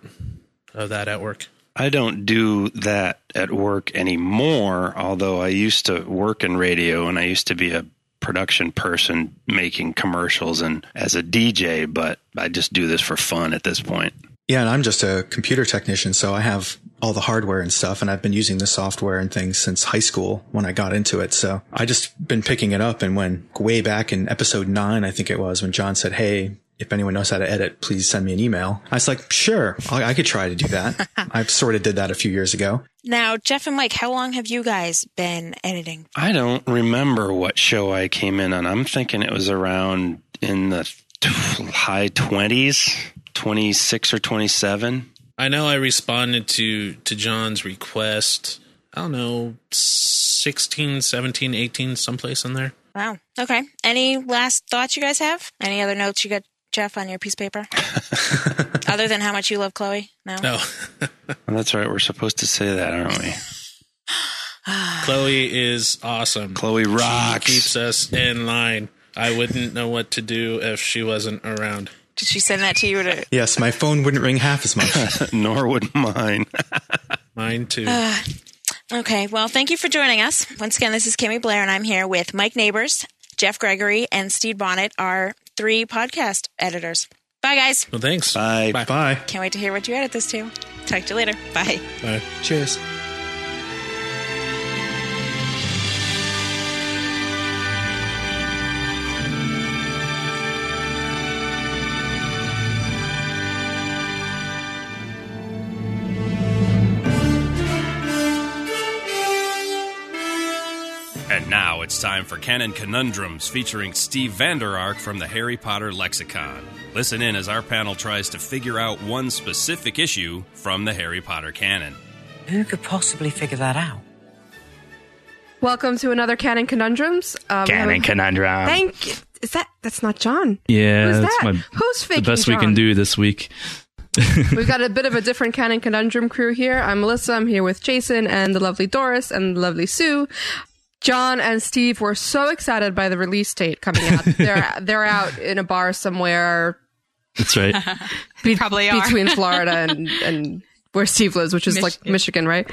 of that at work. I don't do that at work anymore, although I used to work in radio and I used to be a production person making commercials and as a DJ, but I just do this for fun at this point. Yeah, and I'm just a computer technician, so I have all the hardware and stuff, and I've been using the software and things since high school when I got into it. So I just been picking it up. And when way back in episode nine, I think it was when John said, Hey, if anyone knows how to edit, please send me an email. I was like, sure, I, I could try to do that. I sort of did that a few years ago. Now, Jeff and Mike, how long have you guys been editing? I don't remember what show I came in on. I'm thinking it was around in the t- high 20s, 26 or 27. I know I responded to to John's request. I don't know, 16, 17, 18, someplace in there. Wow. Okay. Any last thoughts you guys have? Any other notes you got, Jeff, on your piece of paper? Other than how much you love Chloe? No. No. Well, that's right. We're supposed to say that, aren't we? Chloe is awesome. Chloe rocks. She keeps us in line. I wouldn't know what to do if she wasn't around. Did she send that to you? To- Yes, my phone wouldn't ring half as much. Nor would mine. Mine too. Uh, okay. Well, thank you for joining us. Once again, this is Kimmy Blair, and I'm here with Mike Neighbors, Jeff Gregory, and Steve Bonnet, our three podcast editors. Bye, guys. Well, thanks. Bye. Bye. Bye. Can't wait to hear what you edit this to. Talk to you later. Bye. Bye. Cheers. Now it's time for Canon Conundrums featuring Steve Vander Ark from the Harry Potter Lexicon. Listen in as our panel tries to figure out one specific issue from the Harry Potter canon. Who could possibly figure that out? Welcome to another Canon Conundrums. Um, we a- Canon Conundrum. Thank you. Is that that's not John? Yeah, Who's that's that? my Who's the faking best we can do this week. We've got a bit of a different Canon Conundrum crew here. I'm Melissa. I'm here with Jason and the lovely Doris and the lovely Sue. John and Steve were so excited by the release date coming out. they're they're out in a bar somewhere That's right. be- Probably are. between Florida and and where Steve lives, which is like Michigan. Michigan, right?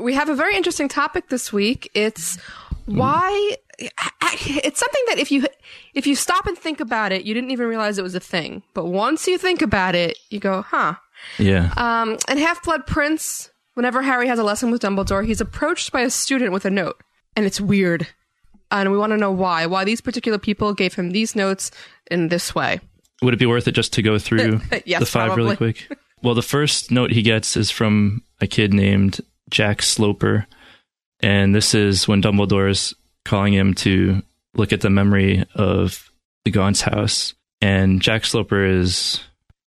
We have a very interesting topic this week. It's why it's something that if you if you stop and think about it, you didn't even realize it was a thing. But once you think about it, you go, huh. Yeah. Um, and Half Blood Prince, whenever Harry has a lesson with Dumbledore, he's approached by a student with a note. And it's weird. And we want to know why. Why these particular people gave him these notes in this way. Would it be worth it just to go through Yes, the five really quick? Well, the first note he gets is from a kid named Jack Sloper. And this is when Dumbledore's calling him to look at the memory of the Gaunt's house. And Jack Sloper is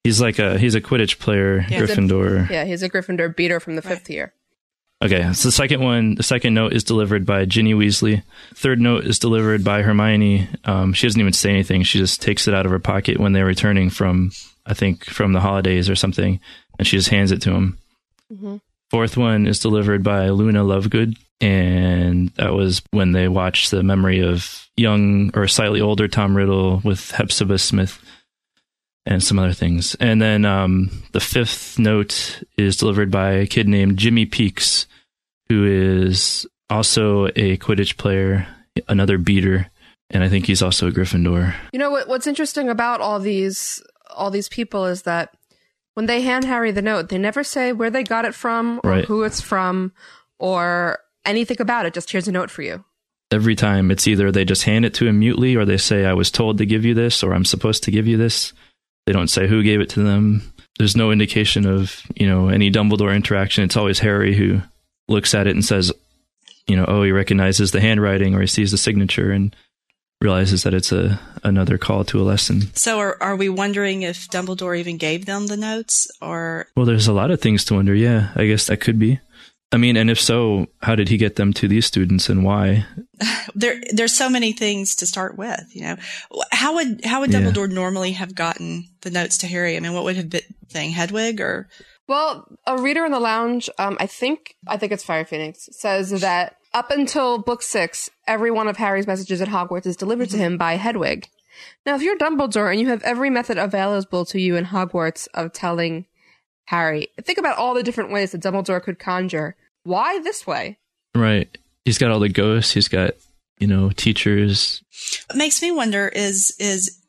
he's like a he's a Quidditch player, He's a- Gryffindor. yeah, he's a Gryffindor beater from the fifth year. Okay, so the second one, the second note is delivered by Ginny Weasley. Third note is delivered by Hermione. Um, she doesn't even say anything. She just takes it out of her pocket when they're returning from, I think, from the holidays or something, and she just hands it to him. Fourth one is delivered by Luna Lovegood, and that was when they watched the memory of young or slightly older Tom Riddle with Hepzibah Smith and some other things. And then um, the fifth note is delivered by a kid named Jimmy Peaks, who is also a Quidditch player, another beater, and I think he's also a Gryffindor. You know what? What's interesting about all these all these people is that when they hand Harry the note, they never say where they got it from or Right. who it's from or anything about it. Just here's a note for you. Every time it's either they just hand it to him mutely or they say, I was told to give you this or I'm supposed to give you this. They don't say who gave it to them. There's no indication of, you know, any Dumbledore interaction. It's always Harry who looks at it and says, you know, oh, he recognizes the handwriting or he sees the signature and realizes that it's a another call to a lesson. So are, are we wondering if Dumbledore even gave them the notes or Well, there's a lot of things to wonder. Yeah, I guess that could be. I mean, and if so, how did he get them to these students and why? There, there's so many things to start with. You know, how would how would Yeah. Dumbledore normally have gotten the notes to Harry? I mean, what would have been thing Hedwig or Well, a reader in the lounge, um, I think, I think it's Fire Phoenix, says that up until book six, every one of Harry's messages at Hogwarts is delivered to him by Hedwig. Now, if you're Dumbledore and you have every method available to you in Hogwarts of telling Harry, think about all the different ways that Dumbledore could conjure. Why this way? Right. He's got all the ghosts. He's got, you know, teachers. What makes me wonder is is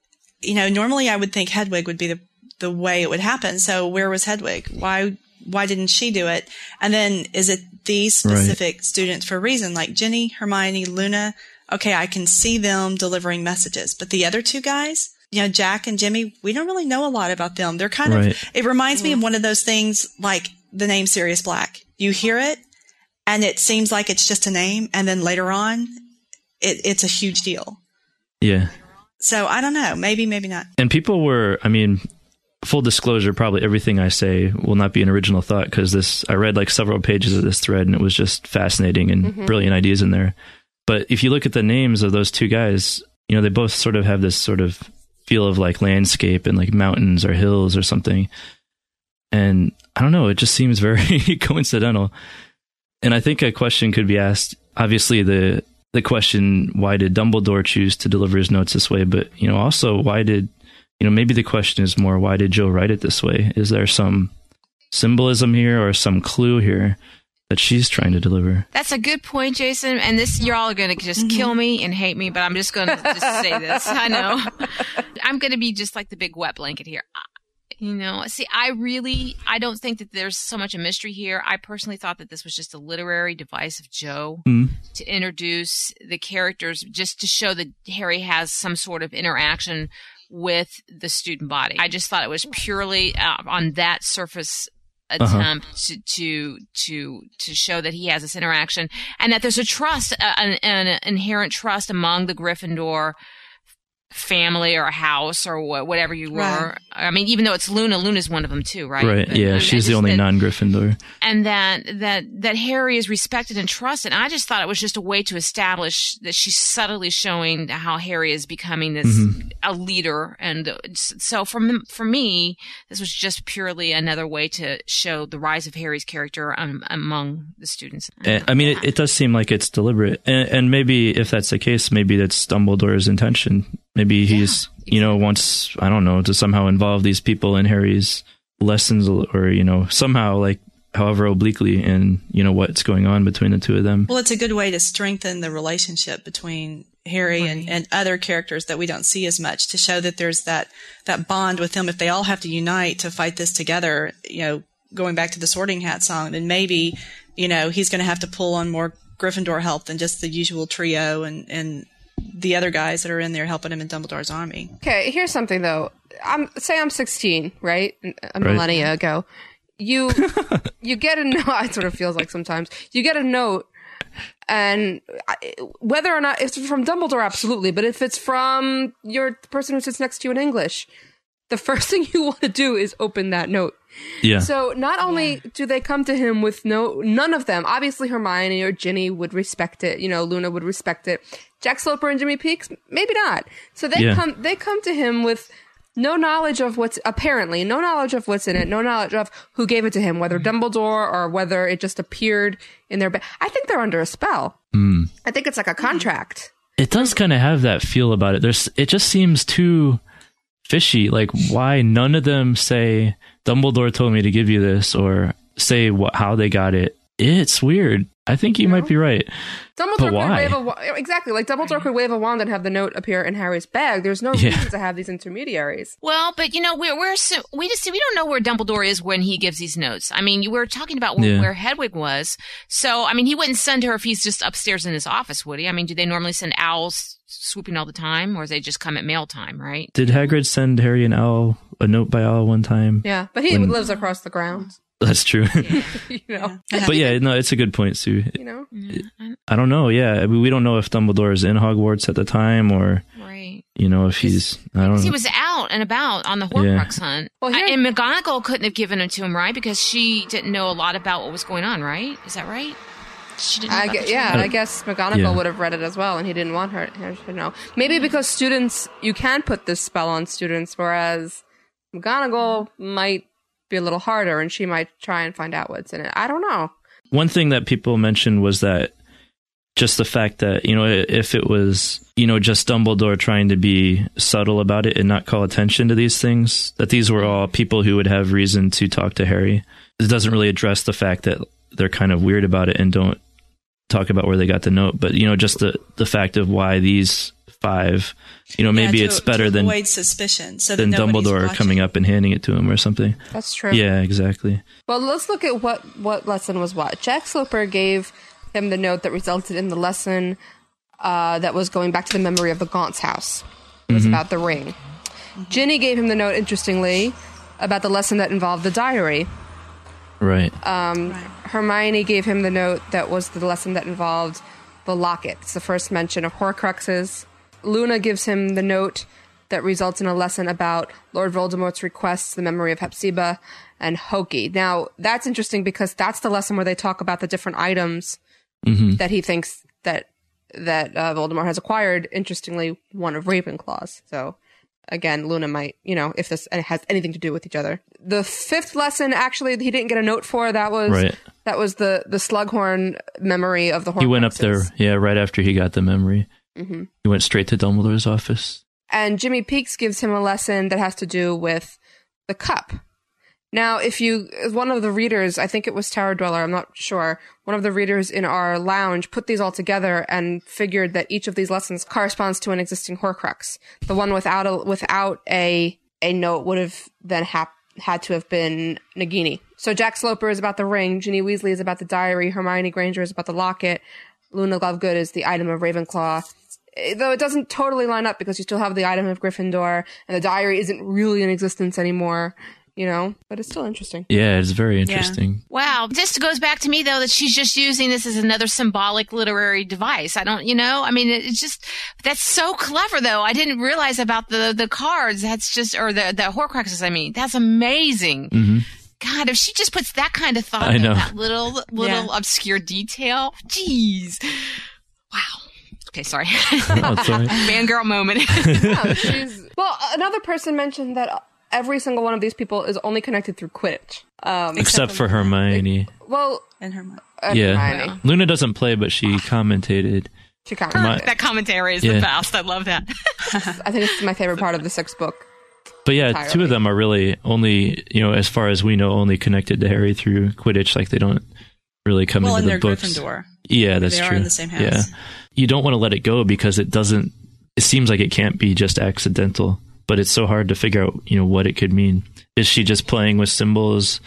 you know normally I would think Hedwig would be the the way it would happen. So where was Hedwig? Why why didn't she do it? And then is it these Right. specific students for a reason like Ginny, Hermione, Luna? Okay, I can see them delivering messages, but the other two guys, you know, Jack and Jimmy, we don't really know a lot about them. They're kind Right. of it reminds me of one of those things like the name Sirius Black. You hear it and it seems like it's just a name and then later on it, it's a huge deal. Yeah. So I don't know. Maybe, maybe not. And people were, I mean, full disclosure, probably everything I say will not be an original thought because this, I read like several pages of this thread and it was just fascinating and Mhm. brilliant ideas in there. But if you look at the names of those two guys, you know, they both sort of have this sort of feel of like landscape and like mountains or hills or something. And I don't know, it just seems very coincidental. And I think a question could be asked. Obviously, the the question why did Dumbledore choose to deliver his notes this way? But you know, also why did you know maybe the question is more why did Joe write it this way? Is there some symbolism here or some clue here that she's trying to deliver? That's a good point, Jason. And this, you're all going to just kill me and hate me, but I'm just going to just say this. I know. I'm going to be just like the big wet blanket here. You know, see, I really, I don't think that there's so much a mystery here. I personally thought that this was just a literary device of Joe Mm. to introduce the characters, just to show that Harry has some sort of interaction with the student body. I just thought it was purely uh, on that surface Uh-huh. attempt to, to to to show that he has this interaction and that there's a trust, an, an inherent trust among the Gryffindor family or a house or wha- whatever you were. Right. I mean, even though it's Luna, Luna's one of them too, right? Right. But, yeah, um, she's the only that- non-Gryffindor. and that that that Harry is respected and trusted. And I just thought it was just a way to establish that she's subtly showing how Harry is becoming this Mhm. a leader. And so for for me, this was just purely another way to show the rise of Harry's character um, among the students. And, I mean, it, it does seem like it's deliberate, and, and maybe if that's the case, maybe that's Dumbledore's intention. Maybe he's, you know, wants I don't know to somehow involve these people in Harry's lessons, or you know, somehow like however obliquely in you know what's going on between the two of them. Well, it's a good way to strengthen the relationship between Harry and, and other characters that we don't see as much to show that there's that, that bond with them. If they all have to unite to fight this together, you know, going back to the sorting hat song, then maybe, you know, he's going to have to pull on more Gryffindor help than just the usual trio and, and the other guys that are in there helping him in Dumbledore's army. Okay, here's something though. I'm say I'm 16, right? A Right. millennia ago. You you get a note. It sort of feels like sometimes you get a note, and I- whether or not it's from Dumbledore, absolutely. But if it's from your the person who sits next to you in English, the first thing you want to do is open that note. Yeah. So not only do they come to him with no, none of them. Obviously, Hermione or Ginny would respect it. You know, Luna would respect it. Jack Sloper and Jimmy Peaks, maybe not. So they Yeah. come, they come to him with no knowledge of what's apparently no knowledge of what's in it, no knowledge of who gave it to him, whether Dumbledore or whether it just appeared in their bed. I think they're under a spell. Hmm. I think it's like a contract. It does kind of have that feel about it. There's, it just seems too fishy. Like, why none of them say Dumbledore told me to give you this, or say what how they got it. It's weird. I think you might be right. Dumbledore But could wave a wa- exactly like Dumbledore could wave a wand and have the note appear in Harry's bag. There's no Yeah. reason to have these intermediaries. Well, but you know, we're we're so, we just we don't know where Dumbledore is when he gives these notes. I mean, you were talking about where, Yeah. where Hedwig was, so I mean, he wouldn't send her if he's just upstairs in his office, would he? I mean, do they normally send owls swooping all the time, or they just come at mail time, right? Did Hagrid send Harry an owl a note by owl one time? Yeah, but he When- lives across the grounds. That's true. you know. but yeah, no, it's a good point, Sue. You know. I don't know. Yeah, I mean, we don't know if Dumbledore is in Hogwarts at the time, or Right. you know, if he's. I don't. Because he was out out and about on the Horcrux hunt. I- and McGonagall couldn't have given it to him, right? Because she didn't know a lot about what was going on, right? Is that right? She didn't. Know I about gue- yeah, training. I guess McGonagall Yeah. would have read it as well, and he didn't want her, her to know. Maybe because students, you can put this spell on students, whereas McGonagall might be a little harder, and she might try and find out what's in it. I don't know. One thing that people mentioned was that just the fact that, you know, if it was, you know, just Dumbledore trying to be subtle about it and not call attention to these things, that these were all people who would have reason to talk to Harry. It doesn't really address the fact that they're kind of weird about it and don't talk about where they got the note. But, you know, just the, the fact of why these five, you know, maybe Yeah, it's better to than, avoid suspicion, so than Dumbledore watching. coming up and handing it to him or something. That's true. Yeah, exactly. Well, let's look at what what lesson was what. Jack Sloper gave him the note that resulted in the lesson uh, that was going back to the memory of the Gaunt's house. It was Mhm. about the ring. Ginny gave him the note, interestingly, about the lesson that involved the diary. Right. Um, Hermione gave him the note that was the lesson that involved the locket. It's the first mention of Horcruxes. Luna gives him the note that results in a lesson about Lord Voldemort's requests, the memory of Hepzibah, and Hokey. Now, that's interesting because that's the lesson where they talk about the different items Mhm. that he thinks that that uh, Voldemort has acquired. Interestingly, one of Ravenclaw's. So again, Luna might, you know, if this has anything to do with each other. The fifth lesson, actually, he didn't get a note for. That was Right. that was the the Slughorn memory of the. He went up there, yeah, right after he got the memory. Hmm He went straight to Dumbledore's office. and Jimmy Peaks gives him a lesson that has to do with the cup. Now, if you, one of the readers, I think it was Tower Dweller, I'm not sure, one of the readers in our lounge put these all together and figured that each of these lessons corresponds to an existing Horcrux. The one without a, without a, a note would have then hap- had to have been Nagini. So Jack Sloper is about the ring, Ginny Weasley is about the diary, Hermione Granger is about the locket, Luna Lovegood is the item of Ravenclaw. Eh, Though it doesn't totally line up because you still have the item of Gryffindor, and the diary isn't really in existence anymore, you know? But it's still interesting. Yeah, it's very interesting. Wow. This goes back to me though that she's just using this as another symbolic literary device. I don't, you know, I mean, it's just, that's so clever though. I didn't realize about the, the cards. That's just, or the, the Horcruxes, I mean, that's amazing. Mhm. God, if she just puts that kind of thought I in know. that little, little obscure detail, jeez. Wow. Okay, sorry. No, it's all right. Fangirl moment. Yeah, she's, well, another person mentioned that every single one of these people is only connected through Quidditch. Um, Except for Hermione. well, and Hermione. yeah. Hermione. Luna doesn't play, but she commentated. She can't. That commentary is Yeah. the best. I love that. I think it's my favorite part of the sixth book. But yeah, Entirely. two of them are really only, you know, as far as we know, only connected to Harry through Quidditch. Like they don't really come Well, into the books. Gryffindor. Yeah, that's They are true. in the same house. Yeah, you don't want to let it go because it doesn't. It seems like it can't be just accidental, but it's so hard to figure out, you know, what it could mean. Is she just playing with symbols?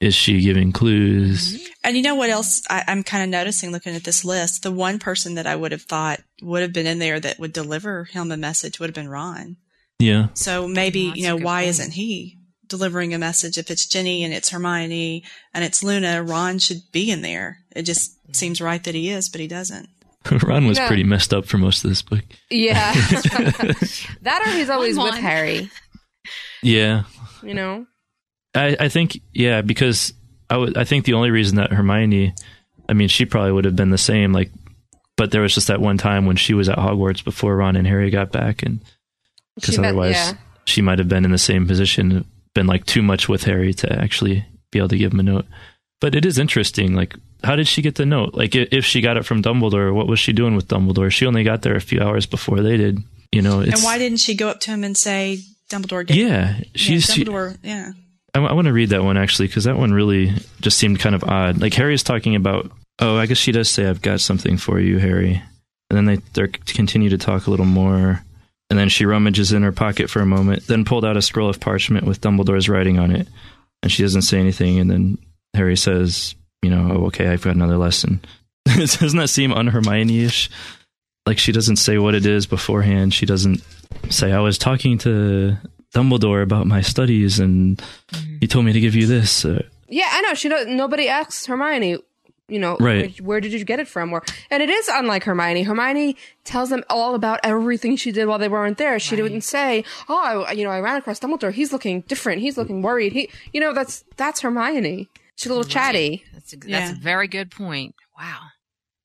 Is she giving clues? Mm-hmm. And you know what else I, I'm kind of noticing looking at this list? The one person that I would have thought would have been in there that would deliver him a message would have been Ron. Yeah, So maybe, that's you know, why point. isn't he delivering a message? If it's Ginny and it's Hermione and it's Luna, Ron should be in there. It just seems right that he is, but he doesn't. Ron was Yeah. pretty messed up for most of this book. Yeah. that or he's always with. Harry, Yeah, you know? I, I think yeah because I would I think the only reason that Hermione, I mean she probably would have been the same like, but there was just that one time when she was at Hogwarts before Ron and Harry got back and because She met- otherwise yeah. she might have been in the same position, been like too much with Harry to actually be able to give him a note. But it is interesting, like how did she get the note? Like if she got it from Dumbledore, what was she doing with Dumbledore? She only got there a few hours before they did. You know, it's and why didn't she go up to him and say, Dumbledore gave yeah. She's she, Dumbledore, yeah. I, want to read that one actually because that one really just seemed kind of odd. Like Harry is talking about, oh, I guess she does say, "I've got something for you, Harry," and then they they continue to talk a little more, and then she rummages in her pocket for a moment, then pulled out a scroll of parchment with Dumbledore's writing on it, and she doesn't say anything, and then Harry says, "You know, oh, okay, I've got another lesson." doesn't that seem un-Hermione-ish? Like she doesn't say what it is beforehand. She doesn't say, "I was talking to." Dumbledore about my studies, and mm-hmm. he told me to give you this. Yeah, I know. She don't, nobody asks Hermione, You know, Right. where, where did you get it from? Or, and it is unlike Hermione. Hermione tells them all about everything she did while they weren't there. She didn't say, "Oh, I, you know, I ran across Dumbledore. He's looking different. He's looking worried." He, you know, that's that's Hermione. She's a little chatty. That's a, that's a very good point. Wow.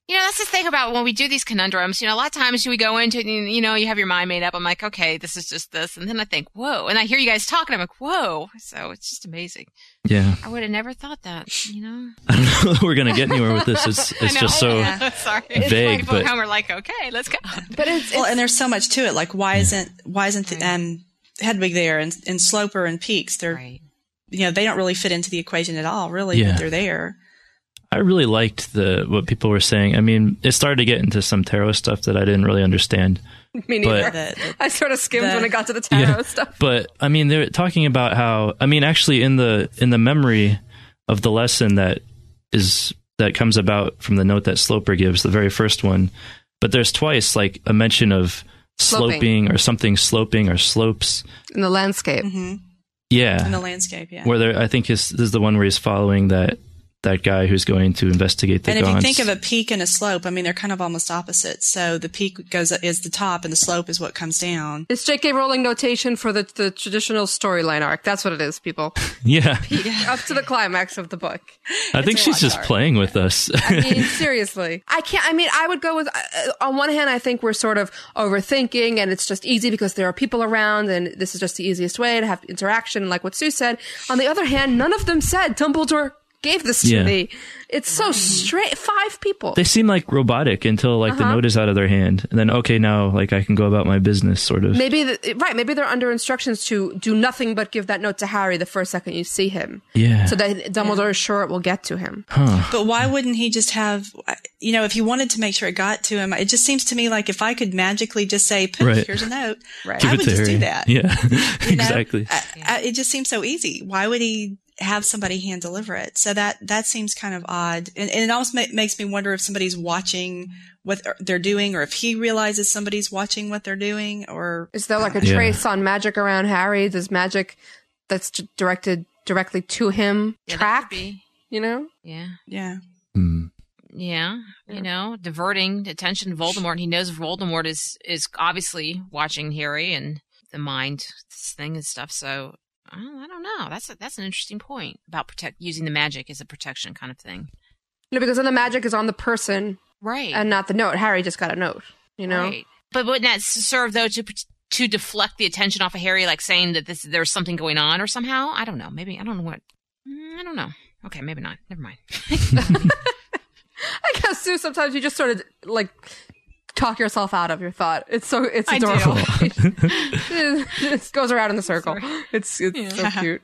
You know, that's the thing about when we do these conundrums. You know, a lot of times we go into, you know, you have your mind made up. I'm like, okay, this is just this. And then I think, whoa. And I hear you guys talking. I'm like, whoa. So it's just amazing. Yeah. I would have never thought that, you know? I don't know that we're going to get anywhere with this. It's, it's know. just so Yeah. Sorry. vague, Like, but home, we're like, okay, let's go. But it's, well, and there's so much to it. Like, why isn't why isn't the um, Hedwig there and, and Sloper and Peaks? They're you know they don't really fit into the equation at all, really. Yeah. But they're there. I really liked the what people were saying. I mean, it started to get into some tarot stuff that I didn't really understand. Me But- neither. I sort of skimmed the- when it got to the tarot Yeah. stuff. But I mean, they're talking about how I mean, actually, in the in the memory of the lesson that is that comes about from the note that Sloper gives, the very first one. But there's twice like a mention of Sloping. sloping or something sloping or slopes. In the landscape. Mm-hmm. Yeah, In the landscape, yeah. where there, I think his, this is the one where he's following that that guy who's going to investigate the and if you think of a peak and a slope, I mean they're kind of almost opposite. So the peak goes is the top, and the slope is what comes down. It's J.K. Rowling notation for the, the traditional storyline arc. That's what it is, people. yeah, Up to the climax of the book. I think she's just art. playing with us. I mean, seriously. I can't, I mean, I would go with, uh, on one hand, I think we're sort of overthinking and it's just easy because there are people around and this is just the easiest way to have interaction, like what Sue said. On the other hand, none of them said Dumbledore gave this to Yeah. me. It's so straight. Five people. they seem like robotic until like the Uh-huh. note is out of their hand, and then okay, now like I can go about my business, sort of. Maybe the, right. Maybe they're under instructions to do nothing but give that note to Harry the first second you see him. Yeah. So that Dumbledore is sure it will get to him. Huh. But why wouldn't he just have, you know, if he wanted to make sure it got to him? It just seems to me like if I could magically just say, Right. "Here's a note," right. Give I would just Harry. do that. Yeah, You know? exactly. I, I, it just seems so easy. Why would he have somebody hand deliver it? So that that seems kind of odd, and, and it almost ma- makes me wonder if somebody's watching what they're doing, or if he realizes somebody's watching what they're doing, or Is there like a Yeah. trace on magic around Harry? Does magic that's d- directed directly to him Yeah, track? be. You know? Yeah. yeah. Hmm. Yeah, you know, diverting attention to Voldemort. And he knows Voldemort is is obviously watching Harry and the mind thing and stuff. So I don't, I don't know. That's a, that's an interesting point about protect using the magic as a protection kind of thing. No, because then the magic is on the person Right. and not the note. Harry just got a note. You know? Right. But wouldn't that serve though to to deflect the attention off of Harry, like saying that this there's something going on or somehow? I don't know. Maybe I don't know what. Mm, I don't know. Okay, maybe not. Never mind. I guess Sue. Sometimes you just sort of like talk yourself out of your thought. It's so it's I do. adorable. it goes around in the circle. It's it's so cute.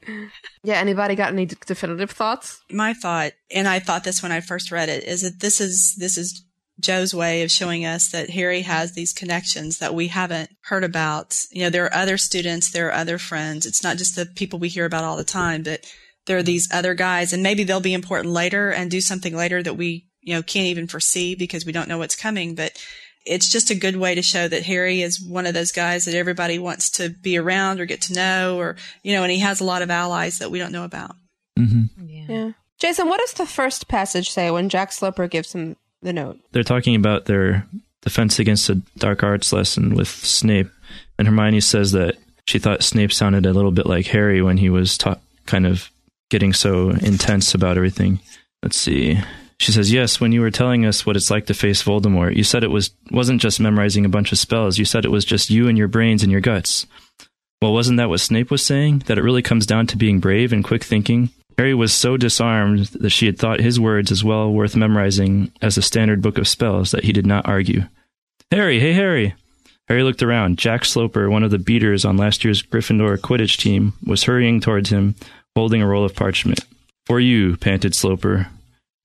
Yeah. Anybody got any d- definitive thoughts? my thought, and I thought this when I first read it, is that this is this is Joe's way of showing us that Harry has these connections that we haven't heard about. You know, there are other students, there are other friends. It's not just the people we hear about all the time, but there are these other guys, and maybe they'll be important later and do something later that we you know can't even foresee because we don't know what's coming. But it's just a good way to show that Harry is one of those guys that everybody wants to be around or get to know, or you know, and he has a lot of allies that we don't know about. Mm-hmm. Yeah. Jason, what does the first passage say when Jack Sloper gives him the note? They're talking about their defense against the dark arts lesson with Snape, and Hermione says that she thought Snape sounded a little bit like Harry when he was ta- kind of getting so intense about everything. Let's see. She says, "Yes, when you were telling us what it's like to face Voldemort, you said it was wasn't just memorizing a bunch of spells. You said it was just you and your brains and your guts. Well, wasn't that what Snape was saying? That it really comes down to being brave and quick thinking? Harry was so disarmed that she had thought his words as well worth memorizing as a standard book of spells that he did not argue. Harry, hey Harry. Harry looked around. Jack Sloper, one of the beaters on last year's Gryffindor Quidditch team, was hurrying towards him, holding a roll of parchment. For you, panted Sloper.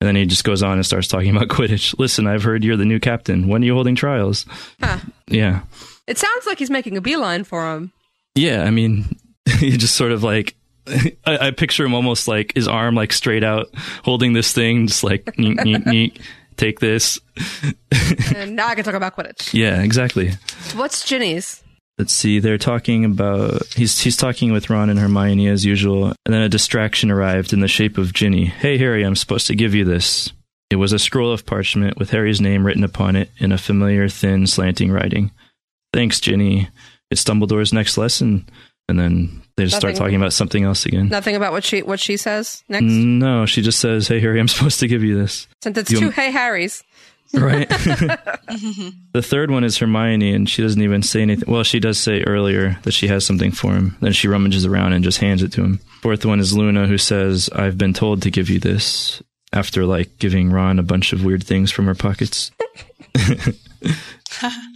And then he just goes on and starts talking about Quidditch. Listen, I've heard you're the new captain. When are you holding trials? Huh. Yeah. It sounds like he's making a beeline for him. Yeah, I mean, he just sort of like I, I picture him almost like his arm like straight out, holding this thing, just like neek, neek, neek, take this. and now I can talk about Quidditch. Yeah, exactly. What's Ginny's? Let's see. They're talking about he's he's talking with Ron and Hermione as usual, and then a distraction arrived in the shape of Ginny. Hey Harry, I'm supposed to give you this. It was a scroll of parchment with Harry's name written upon it in a familiar, thin, slanting writing. Thanks, Ginny. It's Dumbledore's next lesson. And then they just start talking about something else again. Nothing about what she what she says next. No, she just says, "Hey Harry, I'm supposed to give you this." Since it's You- two Hey Harrys. Right. the third one is Hermione, and she doesn't even say anything. Well, she does say earlier that she has something for him. Then she rummages around and just hands it to him. Fourth one is Luna, who says, "I've been told to give you this." After like giving Ron a bunch of weird things from her pockets.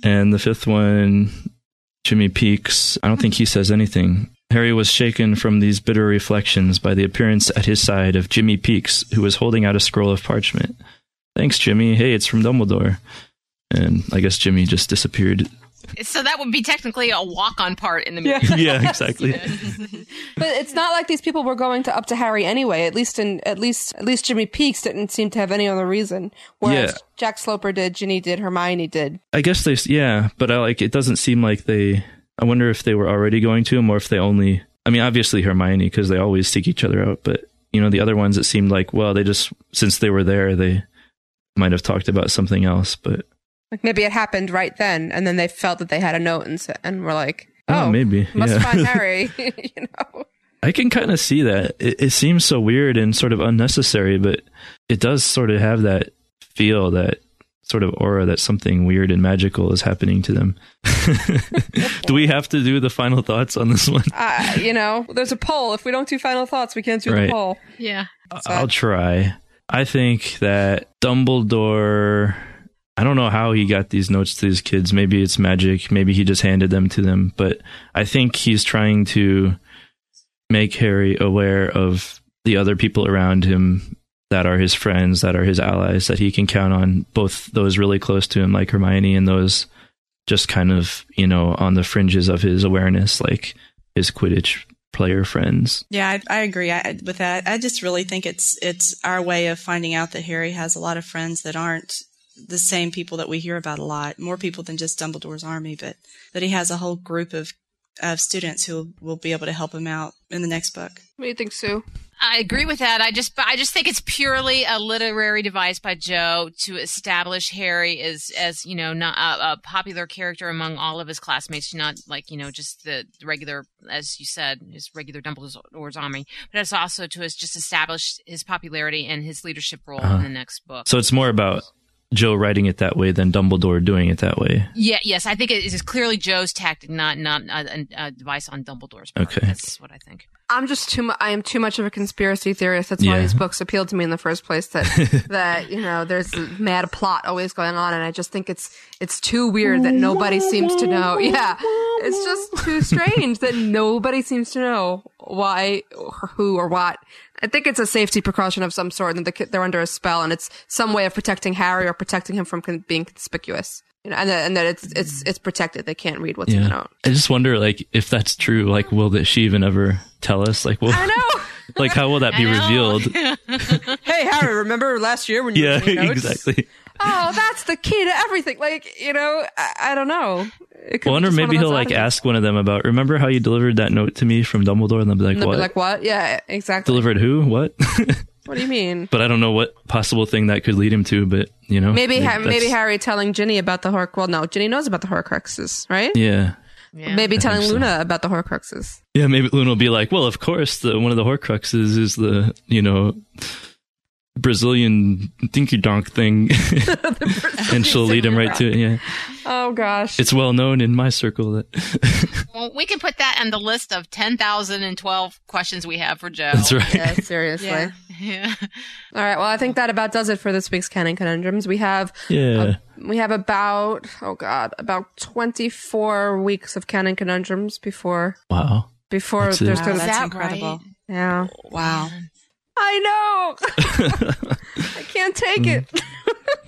and the fifth one, Jimmy Peaks. I don't think he says anything. Harry was shaken from these bitter reflections by the appearance at his side of Jimmy Peaks, who was holding out a scroll of parchment. Thanks, Jimmy. Hey, it's from Dumbledore. And I guess Jimmy just disappeared. So that would be technically a walk-on part in the movie. yeah, exactly. But it's not like these people were going to up to Harry anyway. At least in at least at least Jimmy Peaks didn't seem to have any other reason. Whereas Yeah. Jack Sloper did, Ginny did, Hermione did. I guess they, yeah, but I like it doesn't seem like they. I wonder if they were already going to him or if they only. I mean, obviously Hermione because they always seek each other out, but you know the other ones it seemed like well they just since they were there they might have talked about something else, but Like maybe it happened right then, and then they felt that they had a note and and were like, Oh, "Oh, maybe, must yeah. find Harry." you know, I can kind of see that. It, it seems so weird and sort of unnecessary, but it does sort of have that feel, that sort of aura that something weird and magical is happening to them. do we have to do the final thoughts on this one? uh, you know, there's a poll. If we don't do final thoughts, we can't do Right. the poll. Yeah. I'll try. I think that Dumbledore. I don't know how he got these notes to these kids. Maybe it's magic. Maybe he just handed them to them. But I think he's trying to make Harry aware of the other people around him that are his friends, that are his allies, that he can count on. Both those really close to him, like Hermione, and those just kind of, you know, on the fringes of his awareness, like his Quidditch player friends. Yeah, I, I agree I, with that. I just really think it's it's our way of finding out that Harry has a lot of friends that aren't the same people that we hear about a lot. More people than just Dumbledore's army, but that he has a whole group of of students who will be able to help him out in the next book. What do you think, Sue? I agree with that. I just, I just think it's purely a literary device by Joe to establish Harry as, as you know, not a, a popular character among all of his classmates, not like you know just the regular, as you said, his regular Dumbledore's army, but it's also to just establish his popularity and his leadership role Uh-huh. in the next book. So it's more about Joe writing it that way than Dumbledore doing it that way. Yeah, yes, I think it is clearly Joe's tactic, not not uh, a, a uh, device on Dumbledore's part. Okay. That's what I think. I'm just too. Mu- I am too much of a conspiracy theorist. That's why Yeah. these books appealed to me in the first place. That that you know, there's a mad plot always going on, and I just think it's it's too weird that nobody seems to know. Yeah, it's just too strange that nobody seems to know why or who or what. I think it's a safety precaution of some sort, and the, they're under a spell, and it's some way of protecting Harry or protecting him from con- being conspicuous. You know, and that, and that it's it's it's protected. They can't read what's in the note. I just wonder, like, if that's true, like, will that she even ever tell us? Like, will, I know. like, how will that be revealed? hey Harry, remember last year when you yeah, were taking notes? exactly. Oh, that's the key to everything. Like, you know, I, I don't know. It could I wonder maybe he'll like ask one of them about. Remember how you delivered that note to me from Dumbledore? And they'll be like, they'll "What? be like, what? Yeah, exactly. Delivered who? What?" What do you mean? but I don't know what possible thing that could lead him to. But you know, Maybe, ha- maybe Harry telling Ginny about the Horcrux. Well, no, Ginny knows about the Horcruxes, right? Yeah, Maybe I telling so. Luna about the Horcruxes. yeah. Maybe Luna will be like, "Well, of course, the one of the Horcruxes is the you know." Brazilian dinky donk thing, and she'll lead him right to it. Yeah, Oh gosh. it's well known in my circle that Well, we can put that on the list of 10,012 questions we have for Joe. That's right. Yeah, seriously. Yeah. Yeah. All right. Well, I think that about does it for this week's canon conundrums. We have Yeah. we have about oh god about twenty four weeks of canon conundrums before wow. before That's there's it. going to that's be incredible. Yeah. Wow. I know. I can't take it. Mm.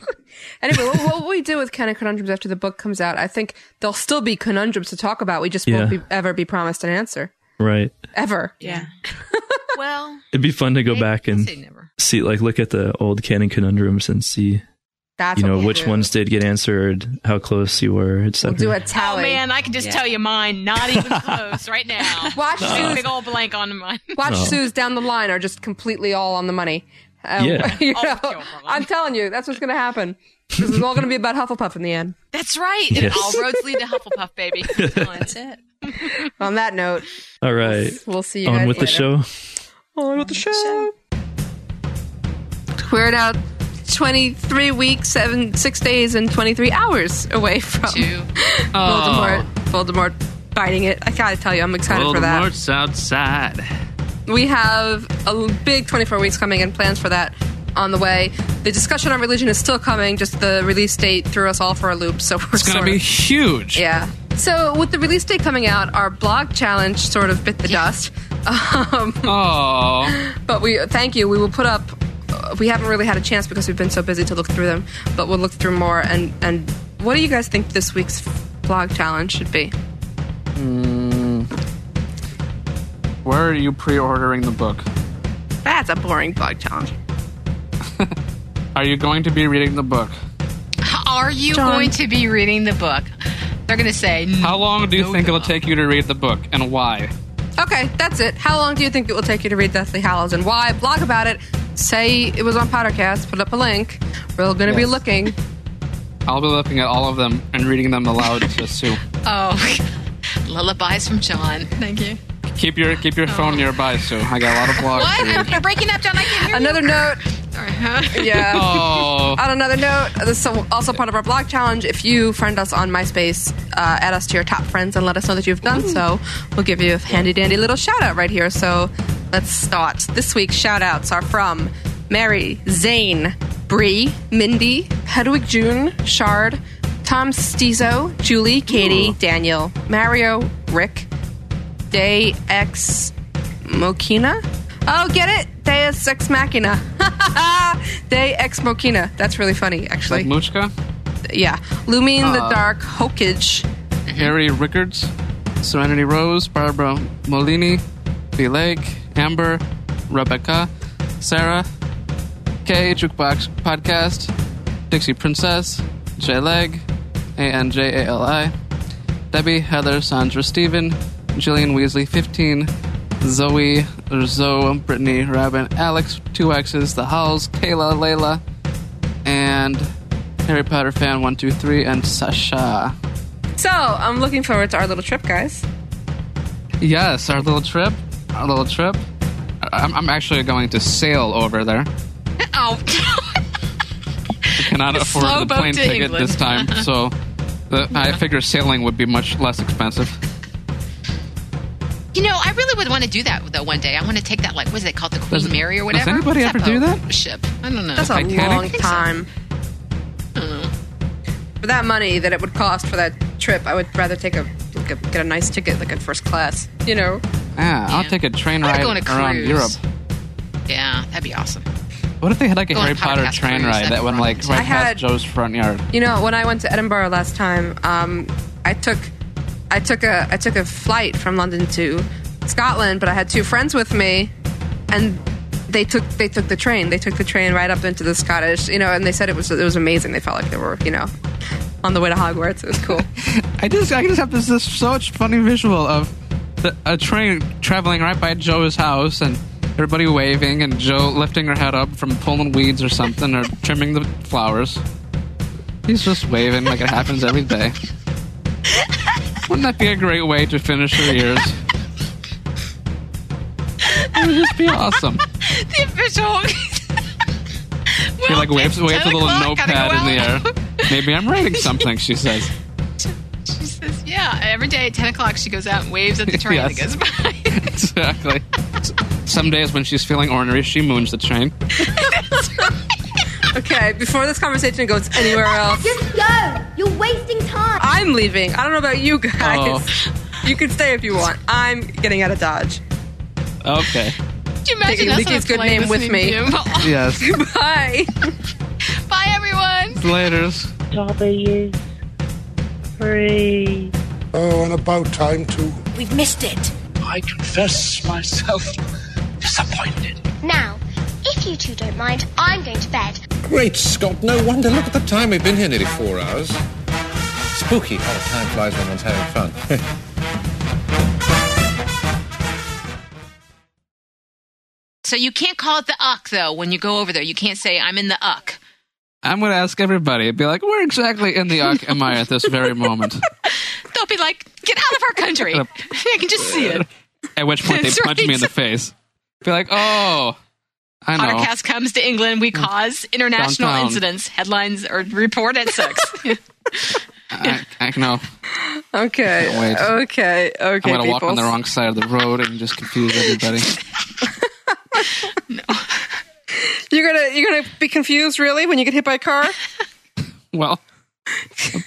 anyway, what, what will we do with canon conundrums after the book comes out? I think there'll still be conundrums to talk about. We just won't Yeah. be, ever be promised an answer. Right. Ever. Yeah. well, It'd be fun to go back and say never. see, like, look at the old canon conundrums and see, That's you know, we'll which do. ones did get answered, how close you were, etc. We'll do a Oh tally. man, I can just tell you mine. Not even close right now. Watch Big, Sue's, big old blank on mine. watch Oh. Sue's down the line are just completely all on the money. Um, Yeah. you know, I'm telling you, that's what's going to happen. This is all going to be about Hufflepuff in the end. That's right. And all roads lead to Hufflepuff, baby. that's it. On that note, All right. we'll see you On guys with the show. On with the show. We're now 23 weeks, seven, six days, and 23 hours away from Voldemort. Voldemort biting it. I gotta tell you, I'm excited for that. Voldemort's outside. We have a big 24 weeks coming and plans for that on the way. The discussion on religion is still coming, just the release date threw us all for a loop. So we're It's to be of- huge. yeah. So with the release date coming out, our blog challenge sort of bit the dust. Um, Oh. but we thank you. We will put up. We haven't really had a chance because we've been so busy to look through them, but we'll look through more. And and what do you guys think this week's blog challenge should be? Mm. Where are you pre-ordering the book? That's a boring blog challenge. Are you going to be reading the book? Are you John. going to be reading the book? They're going to say, How long do you No, think it'll take you to read the book, and why? Okay, that's it. How long do you think it will take you to read Deathly Hallows and why? Blog about it. Say it was on Pottercast. Put up a link. We're going to be looking. I'll be looking at all of them and reading them aloud to Sue. oh, lullabies from John. Thank you. Keep your keep your phone nearby, Sue. I got a lot of blogs What? to read. You're breaking up, John. I can't hear Another note. You. Yeah. Oh. On another note, this is also part of our blog challenge. If you friend us on MySpace, uh, add us to your top friends and let us know that you've done so. We'll give you a handy dandy little shout out right here. So let's start. This week's shout outs are from Mary, Zane, Bree, Mindy, Hedwig June, Shard, Tom Stizo, Julie, Katie, Daniel, Mario, Rick, Day X Mokina. Oh, get it? Deus Ex Machina. Day Ex Machina. That's really funny, actually. Like Muchka, yeah. Lumine the Uh, Dark, Hokage. Harry Rickards, Serenity Rose, Barbara Molini, B. Lake, Amber, Rebecca, Sarah, K, Jukebox Podcast, Dixie Princess, J Leg, A N J A L I, Debbie, Heather, Sandra, Steven, Jillian Weasley, 15, Zoe, Zoe, Brittany, Rabin, Alex, two X's, The Hulls, Kayla, Layla, and Harry Potter fan 123, and Sasha. So, I'm looking forward to our little trip, guys. Yes, our little trip. Our little trip. I'm, I'm actually going to sail over there. Oh, I cannot afford the plane ticket England. this time, so the, I figure sailing would be much less expensive. Would want to do that though. One day, I want to take that like, what is it called, the Queen Does- Mary or whatever. does whatever. anybody What's ever do that? Ship. I don't know. That's a Titanic? long I so. time. For that money that it would cost for that trip, I would rather take a, like a get a nice ticket, like in first class. You know? Yeah, I'll Yeah. take a train ride go on a around. Europe. Yeah, that'd be awesome. What if they had like a Go Harry Potter train cruise, ride that'd that be went like right I had- past Jo's front yard? You know, when I went to Edinburgh last time, um, I took I took a I took a flight from London to Scotland, but I had two friends with me, and they took they took the train. They took the train right up into the Scottish, you know, and they said it was it was amazing. They felt like they were, you know, on the way to Hogwarts. It was cool. I just I just have this, this such funny visual of the, a train traveling right by Jo's house and everybody waving and Jo lifting her head up from pulling weeds or something or trimming the flowers. He's just waving like it happens every day. Wouldn't that be a great way to finish her years? It would just be awesome. the official. She like waves, waves a little notepad go in the air. Maybe I'm writing something, she says. She says, "Yeah." Every day at ten o'clock, she goes out and waves at the train that Yes. goes by. exactly. Some days when she's feeling ornery, she moons the train. okay, before this conversation goes anywhere else, Just go. You're wasting time. I'm leaving. I don't know about you guys. Oh. You can stay if you want. I'm getting out of Dodge. Okay. Could you imagine Taking us on a good plane name with listening me. to you? Yes. Goodbye. Bye, everyone. Laters. W three. Oh, and about time too. We've missed it. I confess myself disappointed. Now, if you two don't mind, I'm going to bed. Great Scott, no wonder. Look at the time. We've been here nearly four hours. Spooky how time flies when one's having fun. So you can't call it the uck though when you go over there. You can't say I'm in the uck. I'm going to ask everybody. Be like, where exactly in the uck am I at this very moment? They'll be like, get out of our country. I can just see it. At which point they That's punch me in the face. Be like, oh, I know. Pottercast comes to England. We mm. cause international Downtown. incidents. Headlines or report at six. I, I know. Okay. Can't wait. Okay. Okay. I'm going to walk on the wrong side of the road and just confuse everybody. You're gonna you're gonna be confused really when you get hit by a car. well,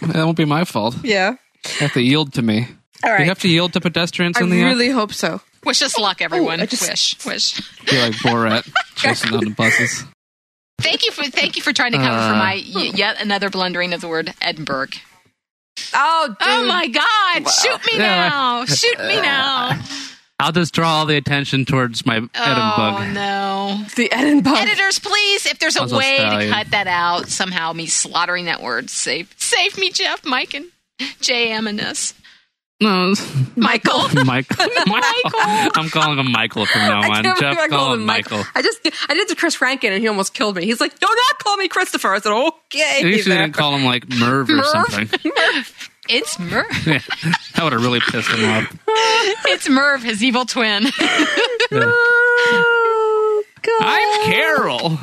that won't be my fault. Yeah. You have to yield to me. All right. You have to yield to pedestrians I in the really hope so. Wish us luck, everyone. Oh, I just- Wish, wish. uck. Be like Borat chasing down the buses. Thank you for thank you for trying to cover for Uh. my y- yet another blundering of the word Edinburgh. Oh, oh my God! Shoot me Yeah. now! Shoot me now! I'll just draw all the attention towards my Edinburgh. Oh Edinburgh. no! The Edinburgh. Editors, please, if there's a Puzzle way to cut that out somehow, me slaughtering that word, save save me, Jeff, Mike, and JM in this. No, Michael. Michael. Michael. I'm calling him Michael from now on. Jeff, I call him him Michael. I just I did it to Chris Rankin and he almost killed me. He's like, "Do not call me Christopher." I said, "Okay." At least you there." didn't call him like Merv or Merv? something. It's Merv. That would have really pissed him off. it's Merv, his evil twin. I'm Carol.